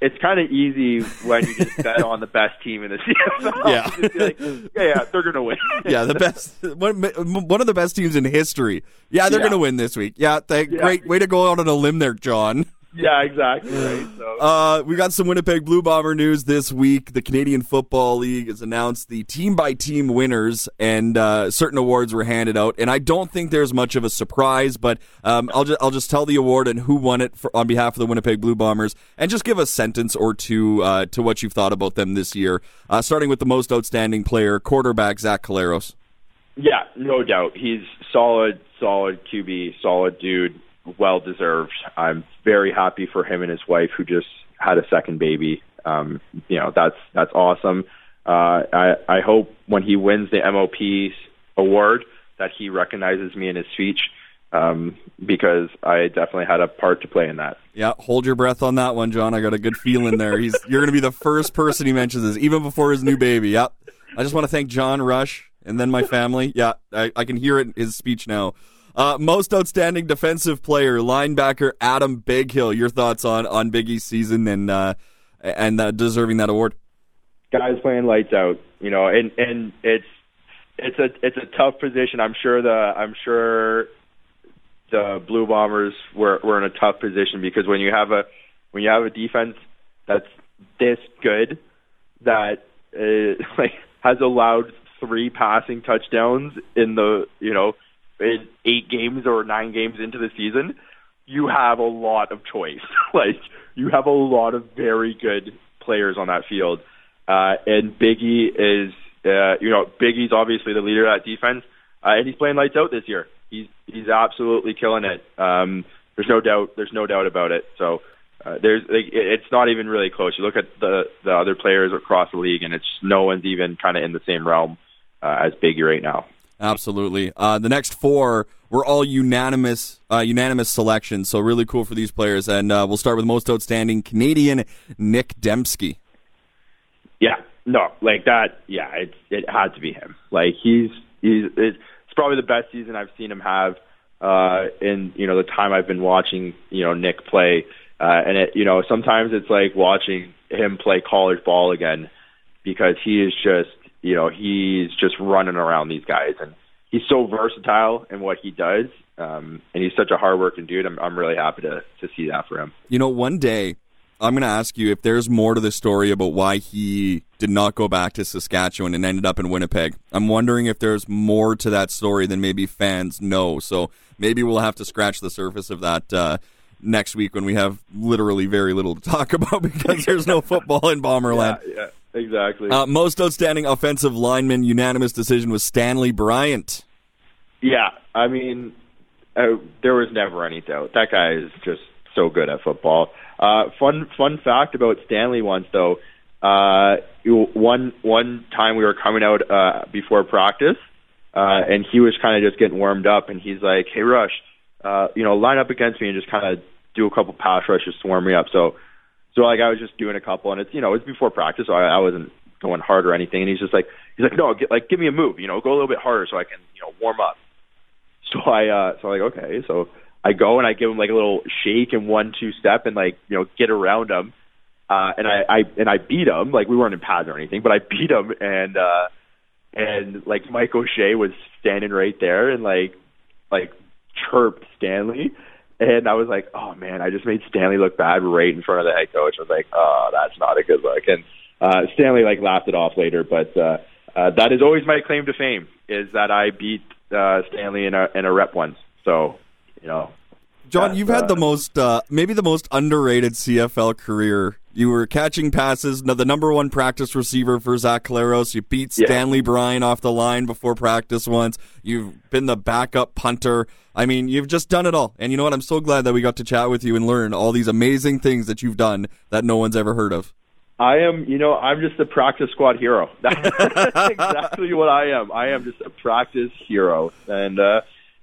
it's kind of easy when you just bet on the best team in the CFL. Yeah. Like, yeah, yeah, they're gonna win. Yeah, the best one, one of the best teams in history. Yeah, they're Yeah. going to win this week. Yeah, thank, Yeah. great way to go out on a limb there, John. Yeah, exactly. Right. So Uh, we got some Winnipeg Blue Bomber news this week. The Canadian Football League has announced the team by team winners, and uh, certain awards were handed out. And I don't think there's much of a surprise, but um, I'll just I'll just tell the award and who won it for, on behalf of the Winnipeg Blue Bombers, and just give a sentence or two uh, to what you've thought about them this year. Uh, starting with the most outstanding player, quarterback Zach Collaros. Yeah, no doubt. He's solid, solid QB, solid dude, well deserved. I'm very happy for him and his wife who just had a second baby. Um, you know, that's that's awesome. Uh, I I hope when he wins the MOP award that he recognizes me in his speech um, because I definitely had a part to play in that. Yeah, hold your breath on that one, John. I got a good feeling there. He's you're going to be the first person he mentions this, even before his new baby. Yep. I just want to thank John Rush and then my family. Yeah, I, I can hear it in his speech now. Uh, most outstanding defensive player, linebacker Adam Bighill. Your thoughts on on Biggie's season and uh, and uh, deserving that award? Guys playing lights out, you know, and and it's it's a it's a tough position. I'm sure the I'm sure the Blue Bombers were were in a tough position because when you have a when you have a defense that's this good that uh, like has allowed three passing touchdowns in the you know eight games or nine games into the season, you have a lot of choice. like you have a lot of very good players on that field, uh, and Biggie is uh, you know Biggie's obviously the leader of that defense, uh, and he's playing lights out this year. He's he's absolutely killing it. Um, there's no doubt. There's no doubt about it. So uh, there's like, it's not even really close. You look at the the other players across the league, and it's no one's even kind of in the same realm uh, as Biggie right now. Absolutely. Uh, the next four were all unanimous uh, unanimous selections, so really cool for these players. And uh, we'll start with most outstanding Canadian Nick Demski. Yeah, no, like that. Yeah, it it had to be him. Like he's he's it's probably the best season I've seen him have uh, in you know the time I've been watching you know Nick play. Uh, and it, you know, sometimes it's like watching him play college ball again because he is just, you know, he's just running around these guys and he's so versatile in what he does. Um, and he's such a hardworking dude. I'm, I'm really happy to, to see that for him. You know, one day I'm going to ask you if there's more to the story about why he did not go back to Saskatchewan and ended up in Winnipeg. I'm wondering if there's more to that story than maybe fans know. So maybe we'll have to scratch the surface of that uh, next week when we have literally very little to talk about because there's no football in Bomberland. Yeah, yeah exactly. Uh, most outstanding offensive lineman, unanimous decision was Stanley Bryant. Yeah, I mean, uh, there was never any doubt. That guy is just so good at football. Uh, fun fun fact about Stanley once though. Uh, one one time we were coming out uh, before practice, uh, and he was kind of just getting warmed up, and he's like, "Hey, Rush, uh, you know, line up against me and just kind of do a couple pass rushes to warm me up. So, so like I was just doing a couple, and it's you know it's before practice, so I, I wasn't going hard or anything. And he's just like he's like no, get, like give me a move, you know, go a little bit harder so I can you know warm up. So I uh, so I'm like okay, so I go and I give him like a little shake and one two step and like you know get around him. Uh, and I, I and I beat him. Like we weren't in pads or anything, but I beat him, and uh, and like Mike O'Shea was standing right there, and like like chirped Stanley, and I was like, oh man, I just made Stanley look bad right in front of the head coach. I was like, oh, that's not a good look. And uh, Stanley like laughed it off later, but uh, uh, that is always my claim to fame is that I beat uh, Stanley in a in a rep once. So you know, John, you've had the most, uh, maybe the most underrated CFL career. You were catching passes, the number one practice receiver for Zach Collaros. You beat Yeah. Stanley Bryant off the line before practice once. You've been the backup punter. I mean, you've just done it all. And you know what? I'm so glad that we got to chat with you and learn all these amazing things that you've done that no one's ever heard of. I am, you know, I'm just a practice squad hero. That's exactly what I am. I am just a practice hero, and uh,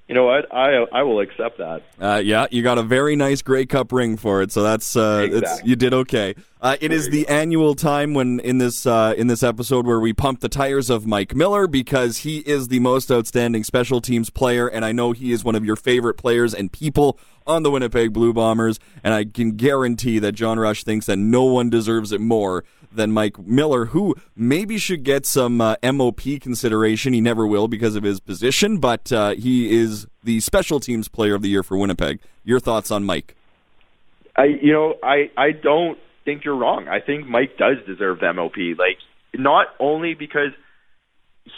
you know what? I I will accept that. Uh, yeah, you got a very nice Grey Cup ring for it, so that's uh, it's, Exactly. you did okay. Uh, it is the annual time when in this uh, in this episode where we pump the tires of Mike Miller because he is the most outstanding special teams player, and I know he is one of your favorite players and people on the Winnipeg Blue Bombers, and I can guarantee that John Rush thinks that no one deserves it more than Mike Miller, who maybe should get some uh, MOP consideration. He never will because of his position, but uh, he is the special teams player of the year for Winnipeg. Your thoughts on Mike? I you know I I don't think you're wrong. I think Mike does deserve the MOP. Like not only because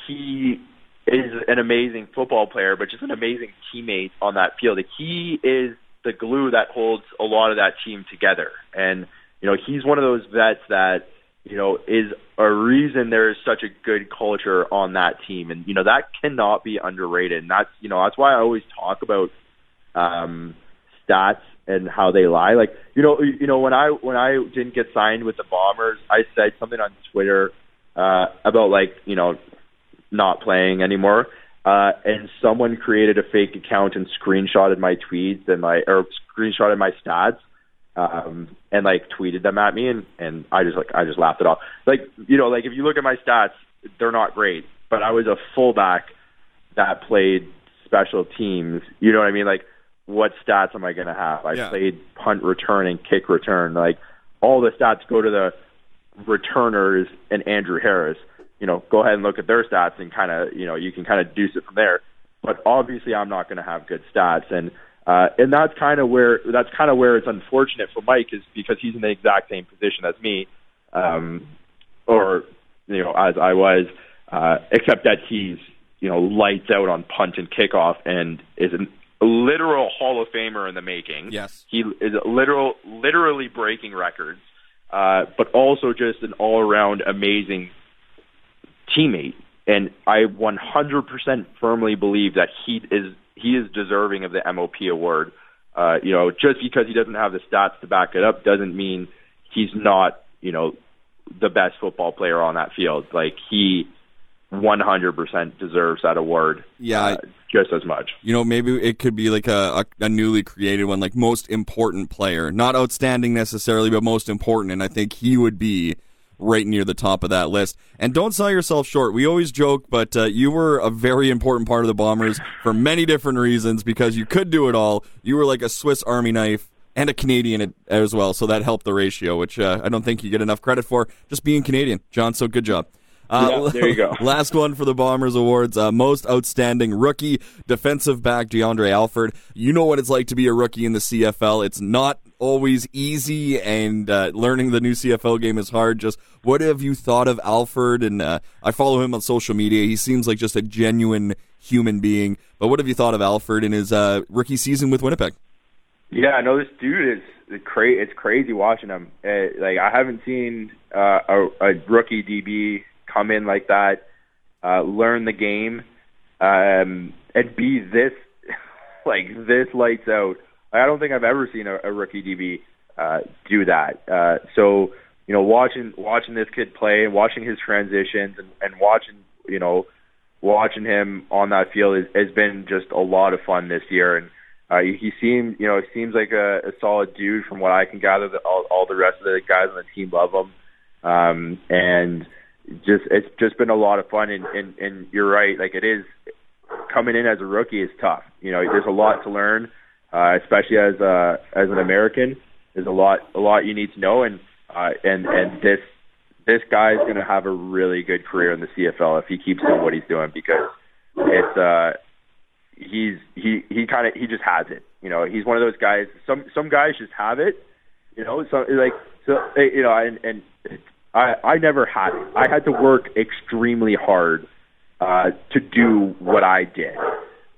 he is an amazing football player, but just an amazing teammate on that field. He is the glue that holds a lot of that team together. And you know he's one of those vets that you know is a reason there is such a good culture on that team. And you know that cannot be underrated. And that's you know that's why I always talk about um, stats and how they lie. Like you know, you know when I when I didn't get signed with the Bombers, I said something on Twitter uh, about like you know not playing anymore. Uh, and someone created a fake account and screenshotted my tweets and my or screenshotted my stats um, and like tweeted them at me and and I just like I just laughed it off. Like you know like if you look at my stats, they're not great, but I was a fullback that played special teams. You know what I mean? Like, what stats am I going to have? I Yeah. played punt return and kick return. Like, all the stats go to the returners and Andrew Harris. You know, go ahead and look at their stats and kind of, you know, you can kind of deuce it from there. But obviously, I'm not going to have good stats, and uh, and that's kind of where that's kind of where it's unfortunate for Mike is because he's in the exact same position as me, um, or you know, as I was, uh, except that he's you know lights out on punt and kickoff and is a literal Hall of Famer in the making. Yes. he is literal, literally breaking records, uh, but also just an all-around amazing teammate. And I 100% firmly believe that he is he is deserving of the MOP award. Uh, you know, just because he doesn't have the stats to back it up doesn't mean he's not, you know, the best football player on that field. Like he 100% deserves that award. Yeah, uh, just as much. You know, maybe it could be like a, a, a newly created one, like most important player. Not outstanding necessarily, but most important. And I think he would be right near the top of that list. And don't sell yourself short. We always joke, but uh, you were a very important part of the Bombers for many different reasons because you could do it all. You were like a Swiss Army knife and a Canadian as well. So that helped the ratio, which uh, I don't think you get enough credit for just being Canadian. John, so good job. Uh, Yeah, there you go. Last one for the Bombers Awards. Uh, most outstanding rookie, defensive back DeAndre Alford. You know what it's like to be a rookie in the CFL. It's not always easy, and uh, learning the new CFL game is hard. Just what have you thought of Alford? And uh, I follow him on social media. He seems like just a genuine human being. But what have you thought of Alford in his uh, rookie season with Winnipeg? Yeah, no, this dude is it's cra- It's crazy watching him. Uh, like I haven't seen uh, a, a rookie DB come in like that, uh, learn the game, um, and be this like this lights out. I don't think I've ever seen a, a rookie DB uh, do that. Uh, so you know, watching watching this kid play and watching his transitions and, and watching you know watching him on that field is, has been just a lot of fun this year. And uh, he seemed, you know, seems like a, a solid dude from what I can gather. That all, all the rest of the guys on the team love him, um, and just it's just been a lot of fun. And, and and you're right, like it is coming in as a rookie is tough. You know, there's a lot to learn, uh, especially as a as an American. There's a lot a lot you need to know, and uh, and and this this guy's going to have a really good career in the CFL if he keeps doing what he's doing because it's uh he's he he kind of he just has it. You know, he's one of those guys. Some some guys just have it. You know, so like so eh, you know, and and I I never had it. I had to work extremely hard uh to do what I did.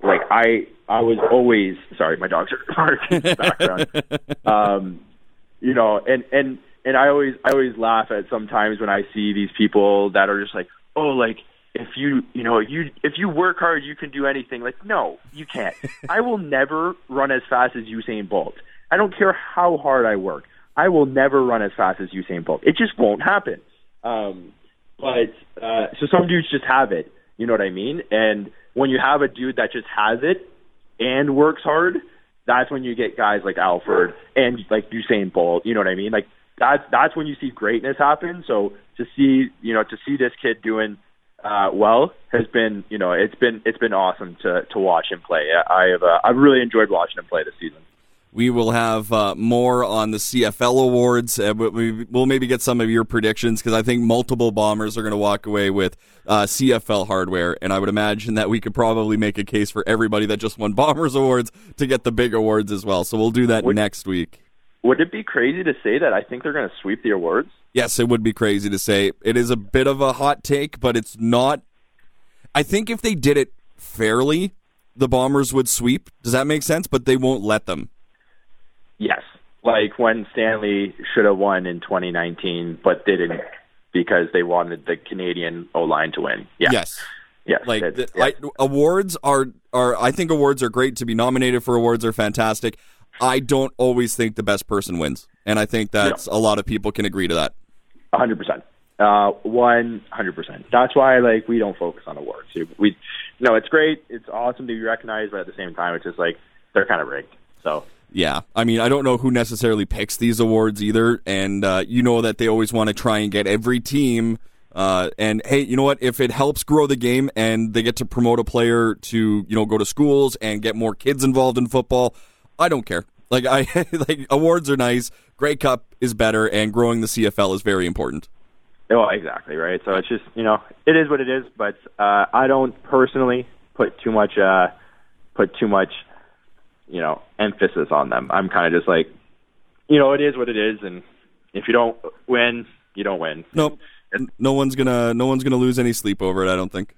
Like I I was always sorry, my dogs are barking in the background. um, you know, and and and I always I always laugh at sometimes when I see these people that are just like, oh, like if you you know you if you work hard you can do anything. Like no, you can't. I will never run as fast as Usain Bolt. I don't care how hard I work. I will never run as fast as Usain Bolt. It just won't happen. Um, but uh, so some dudes just have it. You know what I mean? And when you have a dude that just has it and works hard, that's when you get guys like Alford and like Usain Bolt. You know what I mean? Like that's that's when you see greatness happen. So to see you know to see this kid doing uh, well has been you know it's been it's been awesome to to watch him play. I have uh, I've really enjoyed watching him play this season. We will have uh, more on the CFL awards. Uh, we- we'll maybe get some of your predictions because I think multiple bombers are going to walk away with uh, CFL hardware, and I would imagine that we could probably make a case for everybody that just won bombers awards to get the big awards as well. So we'll do that Would- next week. Would it be crazy to say that I think they're going to sweep the awards? Yes, it would be crazy to say it is a bit of a hot take, but it's not. I think if they did it fairly, the bombers would sweep. Does that make sense? But they won't let them. Yes. Like when Stanley should have won in 2019, but didn't because they wanted the Canadian O line to win. Yeah. Yes. Yes. like the, yeah. I, awards are are I think awards are great to be nominated for awards are fantastic. I don't always think the best person wins, and I think that's a lot of people can agree to that. Hundred percent. Uh, one hundred percent. That's why, like, we don't focus on awards. We, no, it's great. It's awesome to be recognized, but at the same time, it's just like they're kind of rigged. So Yeah, I mean, I don't know who necessarily picks these awards either, and uh, you know that they always want to try and get every team Uh, and hey, you know what? If it helps grow the game and they get to promote a player to, you know, go to schools and get more kids involved in football, I don't care. Like I like awards are nice. Grey Cup is better, and growing the CFL is very important. Oh, exactly right. So it's just you know it is what it is. But uh, I don't personally put too much uh, put too much you know emphasis on them. I'm kind of just like you know it is what it is, and if you don't win, you don't win. Nope. And no one's gonna no one's gonna lose any sleep over it. I don't think.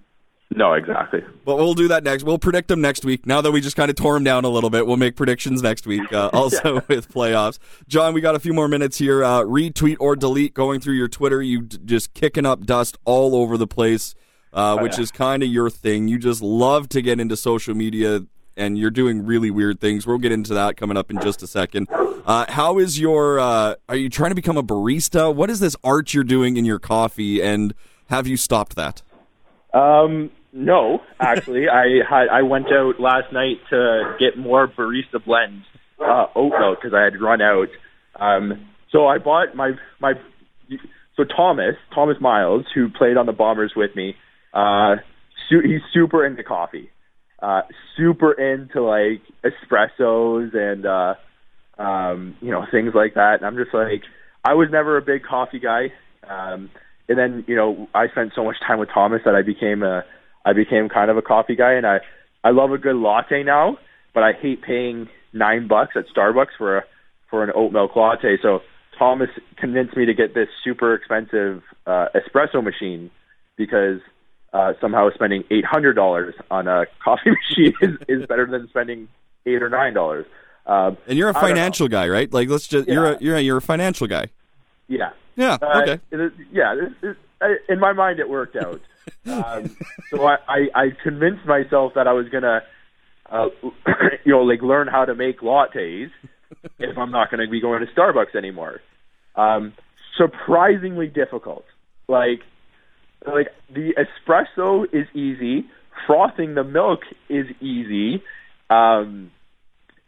No, exactly. But we'll do that next. We'll predict them next week. Now that we just kind of tore them down a little bit, we'll make predictions next week. Uh, also with playoffs. John, we got a few more minutes here. Uh, retweet or delete going through your Twitter. You d- just kicking up dust all over the place, uh, which is kind of your thing. You just love to get into social media, and you're doing really weird things. We'll get into that coming up in just a second. Uh, how is your? Uh, are you trying to become a barista? What is this art you're doing in your coffee, and have you stopped that? Um, no, actually, I had I went out last night to get more barista blend uh, oat milk because I had run out. Um, so I bought my my. So Thomas Thomas Miles, who played on the Bombers with me, uh, su- he's super into coffee, uh, super into like espressos and uh, um, you know things like that. And I'm just like, I was never a big coffee guy. Um, and then you know I spent so much time with Thomas that I became a I became kind of a coffee guy, and I I love a good latte now, but I hate paying nine bucks at Starbucks for a for an oat milk latte. So Thomas convinced me to get this super expensive uh, espresso machine because uh, somehow spending eight hundred dollars on a coffee machine is, is better than spending eight or nine dollars. Um, And you're a financial guy, right? Like, let's just you're a, you're a, you're a financial guy. Yeah. Yeah. Uh, okay. it yeah. It, it, in my mind, it worked out. um, so I, I, I convinced myself that I was gonna, uh, you know, like learn how to make lattes if I'm not going to be going to Starbucks anymore. Um, surprisingly difficult. Like, like the espresso is easy. Frothing the milk is easy. Um,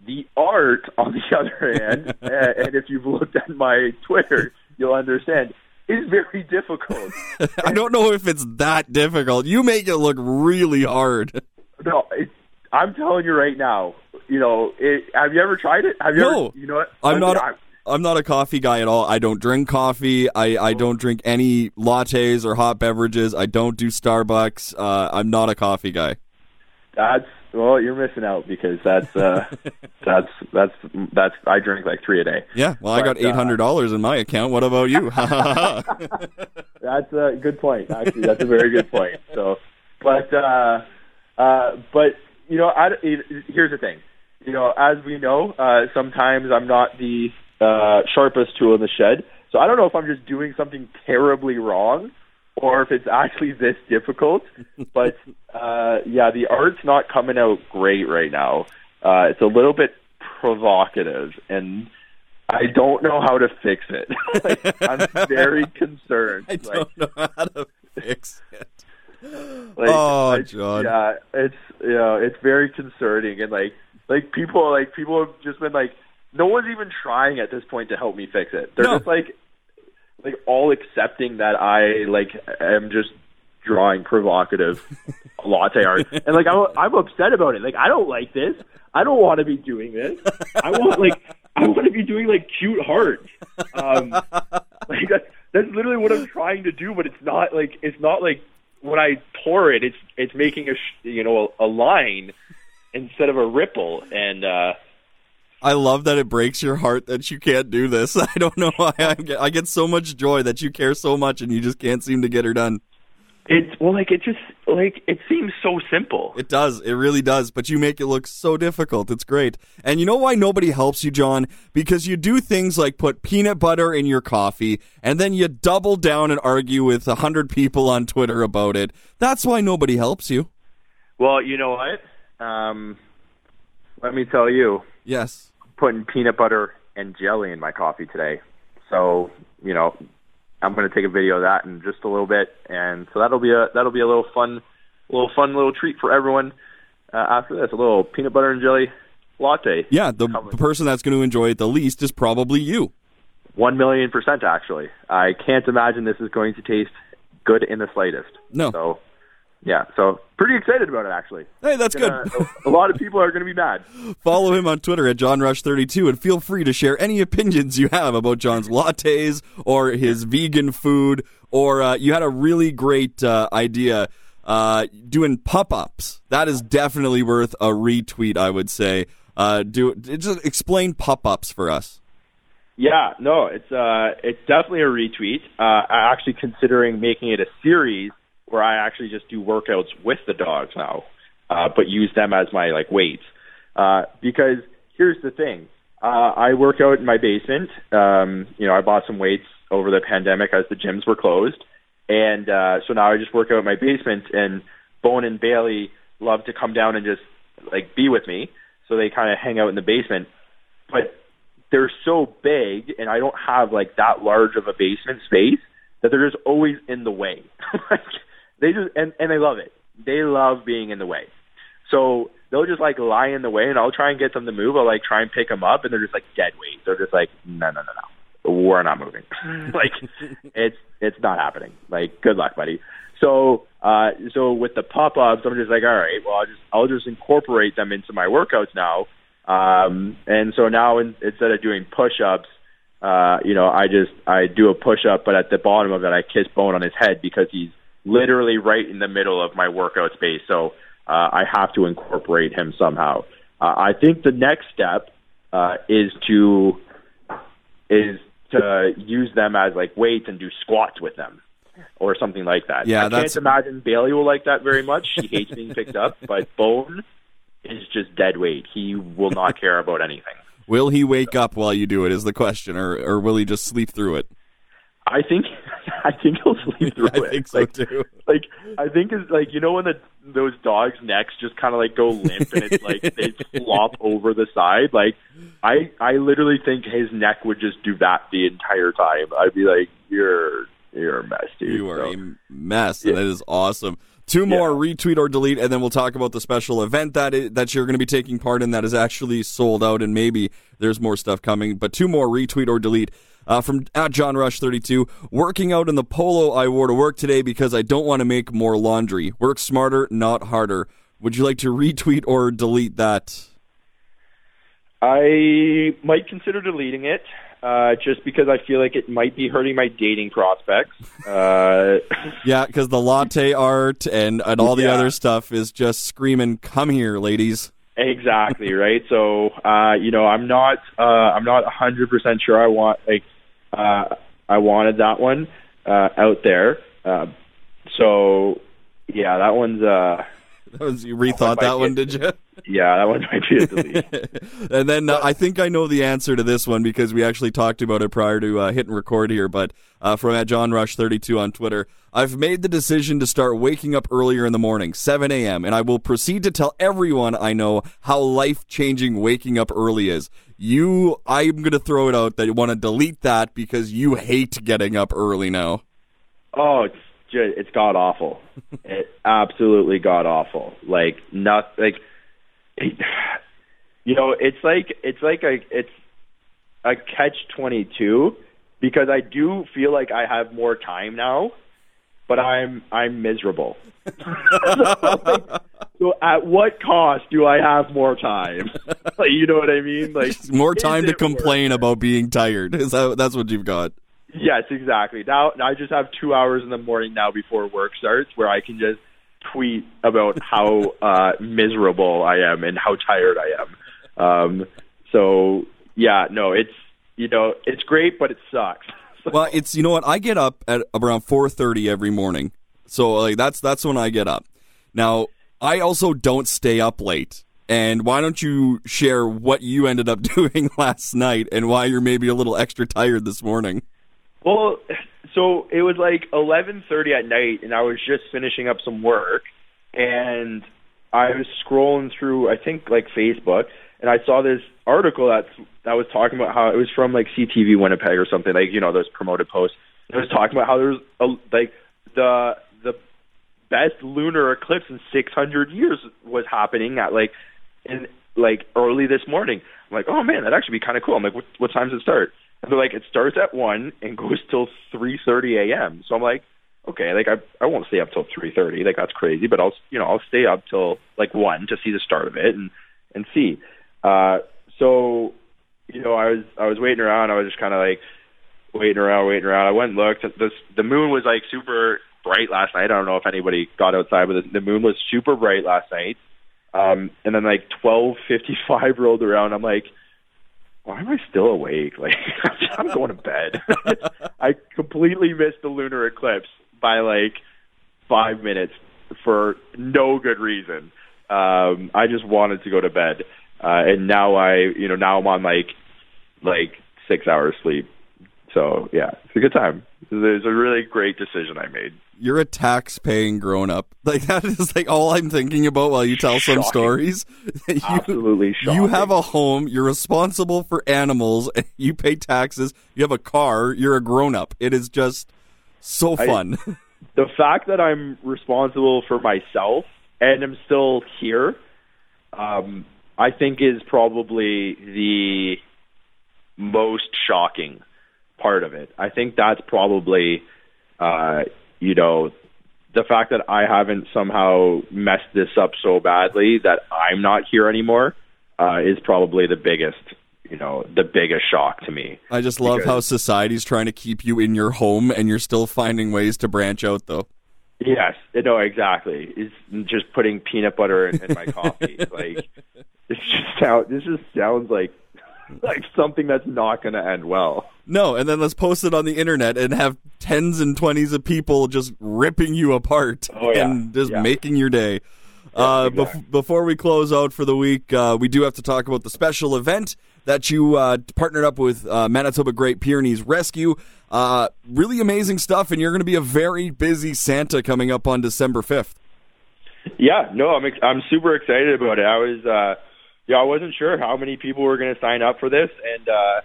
the art, on the other hand, and if you've looked at my Twitter, you'll understand, is very difficult. I don't know if it's that difficult. You make it look really hard. No, it, I'm telling you right now. You know, it, have you ever tried it? Have you No. ever? You know what? I'm not. I'm- I'm not a coffee guy at all. I don't drink coffee. I, I don't drink any lattes or hot beverages. I don't do Starbucks. Uh, I'm not a coffee guy. That's well, you're missing out because that's uh, that's that's that's I drink like three a day. Yeah. Well, I got uh, eight hundred dollars in my account. What about you? That's a good point. Actually, that's a very good point. So, but uh, uh, but you know, I, it, here's the thing. You know, as we know, uh, sometimes I'm not the uh, sharpest tool in the shed. So I don't know if I'm just doing something terribly wrong or if it's actually this difficult. But uh, yeah, the art's not coming out great right now. Uh, it's a little bit provocative, and I don't know how to fix it. like, I'm very concerned. I Like, don't know how to fix it. like, Oh, I- John. Yeah, it's you know, it's very concerning, and like like people like people have just been like, no one's even trying at this point to help me fix it. They're No. just like like all accepting that I like am just drawing provocative latte art, and like I'm I'm upset about it. Like I don't like this. I don't want to be doing this. I want like I want to be doing like cute hearts. Um, like that's that's literally what I'm trying to do, but it's not like it's not like when I pour it, it's it's making a sh- you know a, a line instead of a ripple, and uh, I love that it breaks your heart that you can't do this. I don't know why I get, I get so much joy that you care so much and you just can't seem to get her done. it's well like it just like it seems so simple. It does. It really does. But you make it look so difficult. It's great. And you know why nobody helps you, John? Because you do things like put peanut butter in your coffee and then you double down and argue with a hundred people on Twitter about it. That's why nobody helps you. Well, you know what? Um, let me tell you, Yes. Putting peanut butter and jelly in my coffee today. So you know, I'm going to take a video of that in just a little bit, and so that'll be a that'll be a little fun, little fun little treat for everyone. Uh, after this, a little peanut butter and jelly latte. Yeah. The, the person that's going to enjoy it the least is probably you. One million percent, actually. I can't imagine this is going to taste good in the slightest. No. So yeah, so pretty excited about it actually. Hey, that's Gonna- good. a lot of people are going to be mad. Follow him on Twitter at JohnRush32 and feel free to share any opinions you have about John's lattes or his vegan food. Or uh, you had a really great uh, idea uh, doing pop ups. That is definitely worth a retweet, I would say. Uh, do just explain pop ups for us. Yeah, no, it's uh, it's definitely a retweet. Uh, I'm actually considering making it a series where I actually just do workouts with the dogs now, uh, but use them as my like weights. Uh, because here's the thing, uh, I work out in my basement. Um, you know, I bought some weights over the pandemic as the gyms were closed, and uh, so now I just work out in my basement. And Bone and Bailey love to come down and just like be with me, so they kind of hang out in the basement. But they're so big and I don't have like that large of a basement space that they're just always in the way. like they just and, and they love it. They love being in the way. So they'll just like lie in the way and I'll try and get them to move. I'll like try and pick them up and they're just like dead weight. They're just like, no, no, no, no. We're not moving. like it's it's not happening. Like good luck, buddy. So uh so with the pop ups I'm just like, all right, well I'll just I'll just incorporate them into my workouts now. Um, and so now in, instead of doing push-ups, uh, you know, I just I do a push-up, but at the bottom of it, I kiss Bone on his head because he's literally right in the middle of my workout space. So uh, I have to incorporate him somehow. Uh, I think the next step uh, is to is to use them as like weights and do squats with them or something like that. Yeah, I that's- can't imagine Bailey will like that very much. He hates being picked up, but Bone is just dead weight. He will not care about anything. Will he wake up while you do it? Is the question, or or will he just sleep through it? I think I think he'll sleep through I it. think so like, too. like I think is like you know when the those dogs' necks just kind of like go limp and it's like they flop over the side. Like I I literally think his neck would just do that the entire time. I'd be like, you're you're a mess, dude. You are So- a mess. and That is awesome. Two more retweet or delete, and then we'll talk about the special event that i- that you're going to be taking part in that is actually sold out, and maybe there's more stuff coming. But two more retweet or delete uh, from at John Rush 32. Working out in the polo I wore to work today because I don't want to make more laundry. Work smarter, not harder. Would you like to retweet or delete that? I might consider deleting it, uh, just because I feel like it might be hurting my dating prospects. Uh, Yeah, because the latte art and, and all the Yeah. other stuff is just screaming, "Come here, ladies!" exactly right. So, uh, you know, I'm not, uh, I'm not 100 percent sure. I want like, uh, I wanted that one uh, out there. Uh, so, yeah, that one's, uh, That was, you rethought that one, did you? yeah, that one might be a delete. and then uh, I think I know the answer to this one because we actually talked about it prior to uh, hitting record here. But uh, from at John Rush thirty two on Twitter, I've made the decision to start waking up earlier in the morning, seven a.m., and I will proceed to tell everyone I know how life changing waking up early is. You, I'm going to throw it out that you want to delete that because you hate getting up early now. Oh, it's just, it's god awful. it absolutely god awful. Like not like it, you know, it's like it's like a it's a catch 22 because I do feel like I have more time now, but I'm I'm miserable. so, like, so at what cost do I have more time? like you know what I mean? Like More time to worth complain about being tired. Is that that's what you've got? Yes, exactly. Now, I just have two hours in the morning now before work starts where I can just tweet about how uh, miserable I am and how tired I am. Um, so yeah, no, it's you know it's great, but it sucks. Well, it's you know what I get up at around four thirty every morning, so like that's that's when I get up. Now I also don't stay up late. And why don't you share what you ended up doing last night and why you're maybe a little extra tired this morning? Well, so it was like 11:30 at night, and I was just finishing up some work, and I was scrolling through, I think, like Facebook, and I saw this article that that was talking about how it was from like CTV Winnipeg or something, like you know those promoted posts. It was talking about how there's a, like the the best lunar eclipse in 600 years was happening at like in like early this morning. I'm like, oh man, that'd actually be kind of cool. I'm like, what, what time does it start? And they're like, it starts at one and goes till 3:30 a.m. So I'm like, okay, like I I won't stay up till three thirty, like that's crazy, but I'll you know I'll stay up till like one to see the start of it and and see. Uh, so you know I was I was waiting around. I was just kind of like waiting around, waiting around. I went and looked. The the moon was like super bright last night. I don't know if anybody got outside, but the, the moon was super bright last night. Um, and then like twelve fifty five rolled around. I'm like why am I still awake? Like I'm going to bed. I completely missed the lunar eclipse by like five minutes for no good reason. Um, I just wanted to go to bed, uh, and now I, you know, now I'm on like like six hours sleep. So yeah, it's a good time. It's a really great decision I made. You're a tax paying grown up. Like that is like all I'm thinking about while you tell Shocking. some stories. you, Absolutely shocking. You have a home, you're responsible for animals, you pay taxes, you have a car, you're a grown up. It is just so fun. I, the fact that I'm responsible for myself and I'm still here, um, I think is probably the most shocking part of it. I think that's probably, uh, you know, the fact that I haven't somehow messed this up so badly that I'm not here anymore uh, is probably the biggest, you know, the biggest shock to me. I just love Because- how society's trying to keep you in your home and you're still finding ways to branch out though. Yes, no, exactly. It's just putting peanut butter in, in my coffee. like this just sound, this just sounds like like something that's not going to end well. No, and then let's post it on the internet and have tens and twenties of people just ripping you apart Oh, yeah. and just Yeah. making your day. uh, bef- before we close out for the week, uh, we do have to talk about the special event that you uh, partnered up with uh, Manitoba Great Pyrenees Rescue. Uh, really amazing stuff, and you're going to be a very busy Santa coming up on December 5th. Yeah, no, I'm ex- I'm super excited about it. I was uh yeah, I wasn't sure how many people were going to sign up for this and uh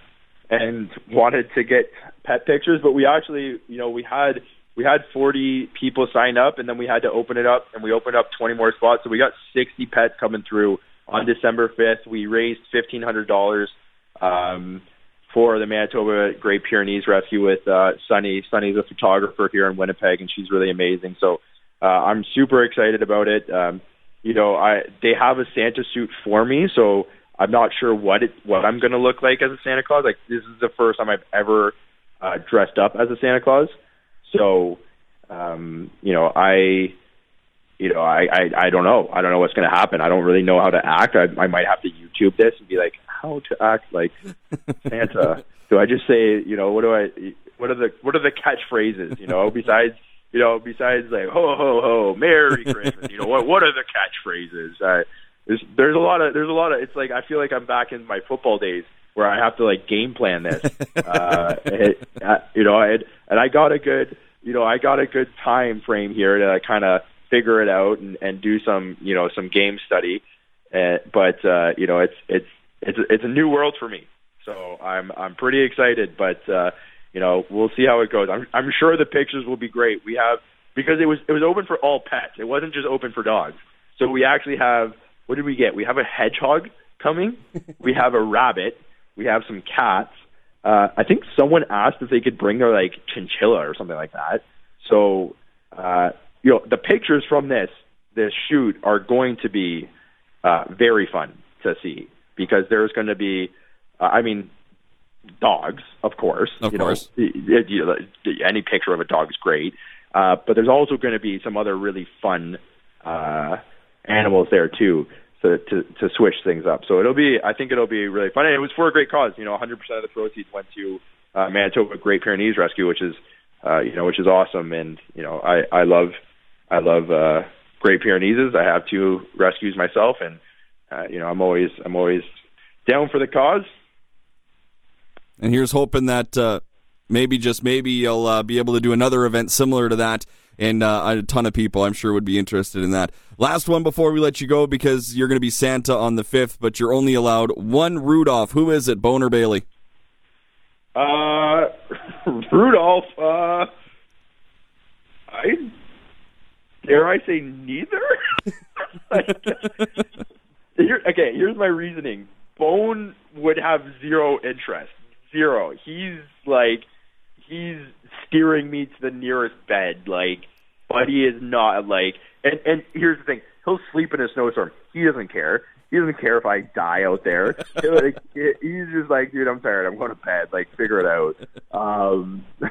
and wanted to get pet pictures, but we actually, you know, we had we had 40 people sign up and then we had to open it up and we opened up 20 more spots. So we got 60 pets coming through on December 5th. We raised $1500 um for the Manitoba Great Pyrenees Rescue with uh Sunny. Sunny's a photographer here in Winnipeg and she's really amazing. So uh, I'm super excited about it. Um, you know, I they have a Santa suit for me, so I'm not sure what it what I'm going to look like as a Santa Claus. Like this is the first time I've ever uh, dressed up as a Santa Claus. So, um, you know, I, you know, I, I I don't know. I don't know what's going to happen. I don't really know how to act. I, I might have to YouTube this and be like, how to act like Santa. do I just say, you know, what do I? What are the what are the catchphrases? You know, besides you know, besides like ho ho ho, Merry Christmas. You know, what what are the catchphrases? Uh, there's there's a lot of there's a lot of. It's like I feel like I'm back in my football days where I have to like game plan this. uh, it, uh, you know, and and I got a good you know I got a good time frame here to kind of figure it out and and do some you know some game study. Uh, but uh, you know, it's it's it's it's a new world for me. So I'm I'm pretty excited, but uh, you know we'll see how it goes. I'm I'm sure the pictures will be great. We have because it was it was open for all pets. It wasn't just open for dogs. So we actually have what did we get? We have a hedgehog coming. we have a rabbit. We have some cats. Uh, I think someone asked if they could bring their like chinchilla or something like that. So uh, you know the pictures from this this shoot are going to be uh, very fun to see because there's going to be, uh, I mean, dogs, of course. Of you course. Know, it- you know, any picture of a dog is great, uh, but there's also going to be some other really fun uh, animals there too. To, to to switch things up, so it'll be. I think it'll be really fun. And it was for a great cause. You know, 100% of the proceeds went to uh, Manitoba Great Pyrenees Rescue, which is, uh, you know, which is awesome. And you know, I I love I love uh, Great Pyrenees. I have two rescues myself, and uh, you know, I'm always I'm always down for the cause. And here's hoping that uh, maybe, just maybe, you'll uh, be able to do another event similar to that. And uh, a ton of people, I'm sure, would be interested in that. Last one before we let you go, because you're going to be Santa on the 5th, but you're only allowed one Rudolph. Who is it, Bone or Bailey? Uh, Rudolph. Uh, I dare I say neither. Here, okay, here's my reasoning. Bone would have zero interest. Zero. He's like he's steering me to the nearest bed. Like, but he is not like. And and here's the thing: he'll sleep in a snowstorm. He doesn't care. He doesn't care if I die out there. like, he's just like, dude, I'm tired. I'm going to bed. Like, figure it out. Um,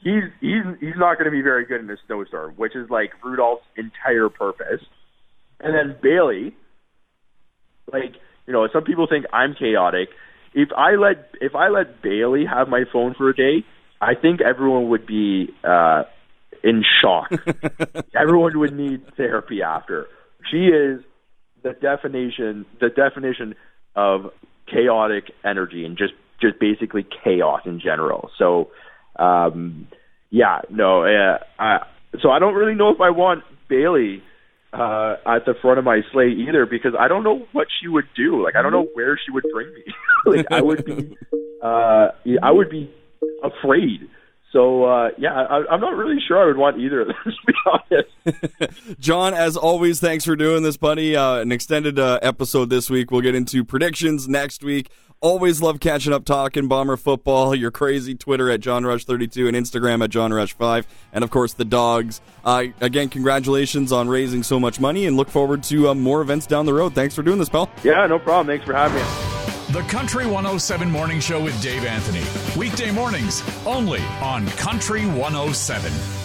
he's he's he's not going to be very good in a snowstorm, which is like Rudolph's entire purpose. And then Bailey, like you know, some people think I'm chaotic. If I let if I let Bailey have my phone for a day, I think everyone would be uh, in shock. everyone would need therapy after. She is the definition the definition of chaotic energy and just just basically chaos in general. So um yeah, no, uh, I, so I don't really know if I want Bailey uh at the front of my sleigh either because I don't know what she would do. Like I don't know where she would bring me. like I would be uh I would be afraid so uh, yeah, I, am not really sure I would want either of them to be honest. John, as always, thanks for doing this, buddy. Uh, an extended uh, episode this week. We'll get into predictions next week. Always love catching up, talking Bomber football. Your crazy Twitter at John Rush 32 and Instagram at John Rush 5 and of course the dogs. Uh, again, congratulations on raising so much money, and look forward to uh, more events down the road. Thanks for doing this, pal. Yeah, no problem. Thanks for having me. The Country 107 Morning Show with Dave Anthony. Weekday mornings only on Country 107.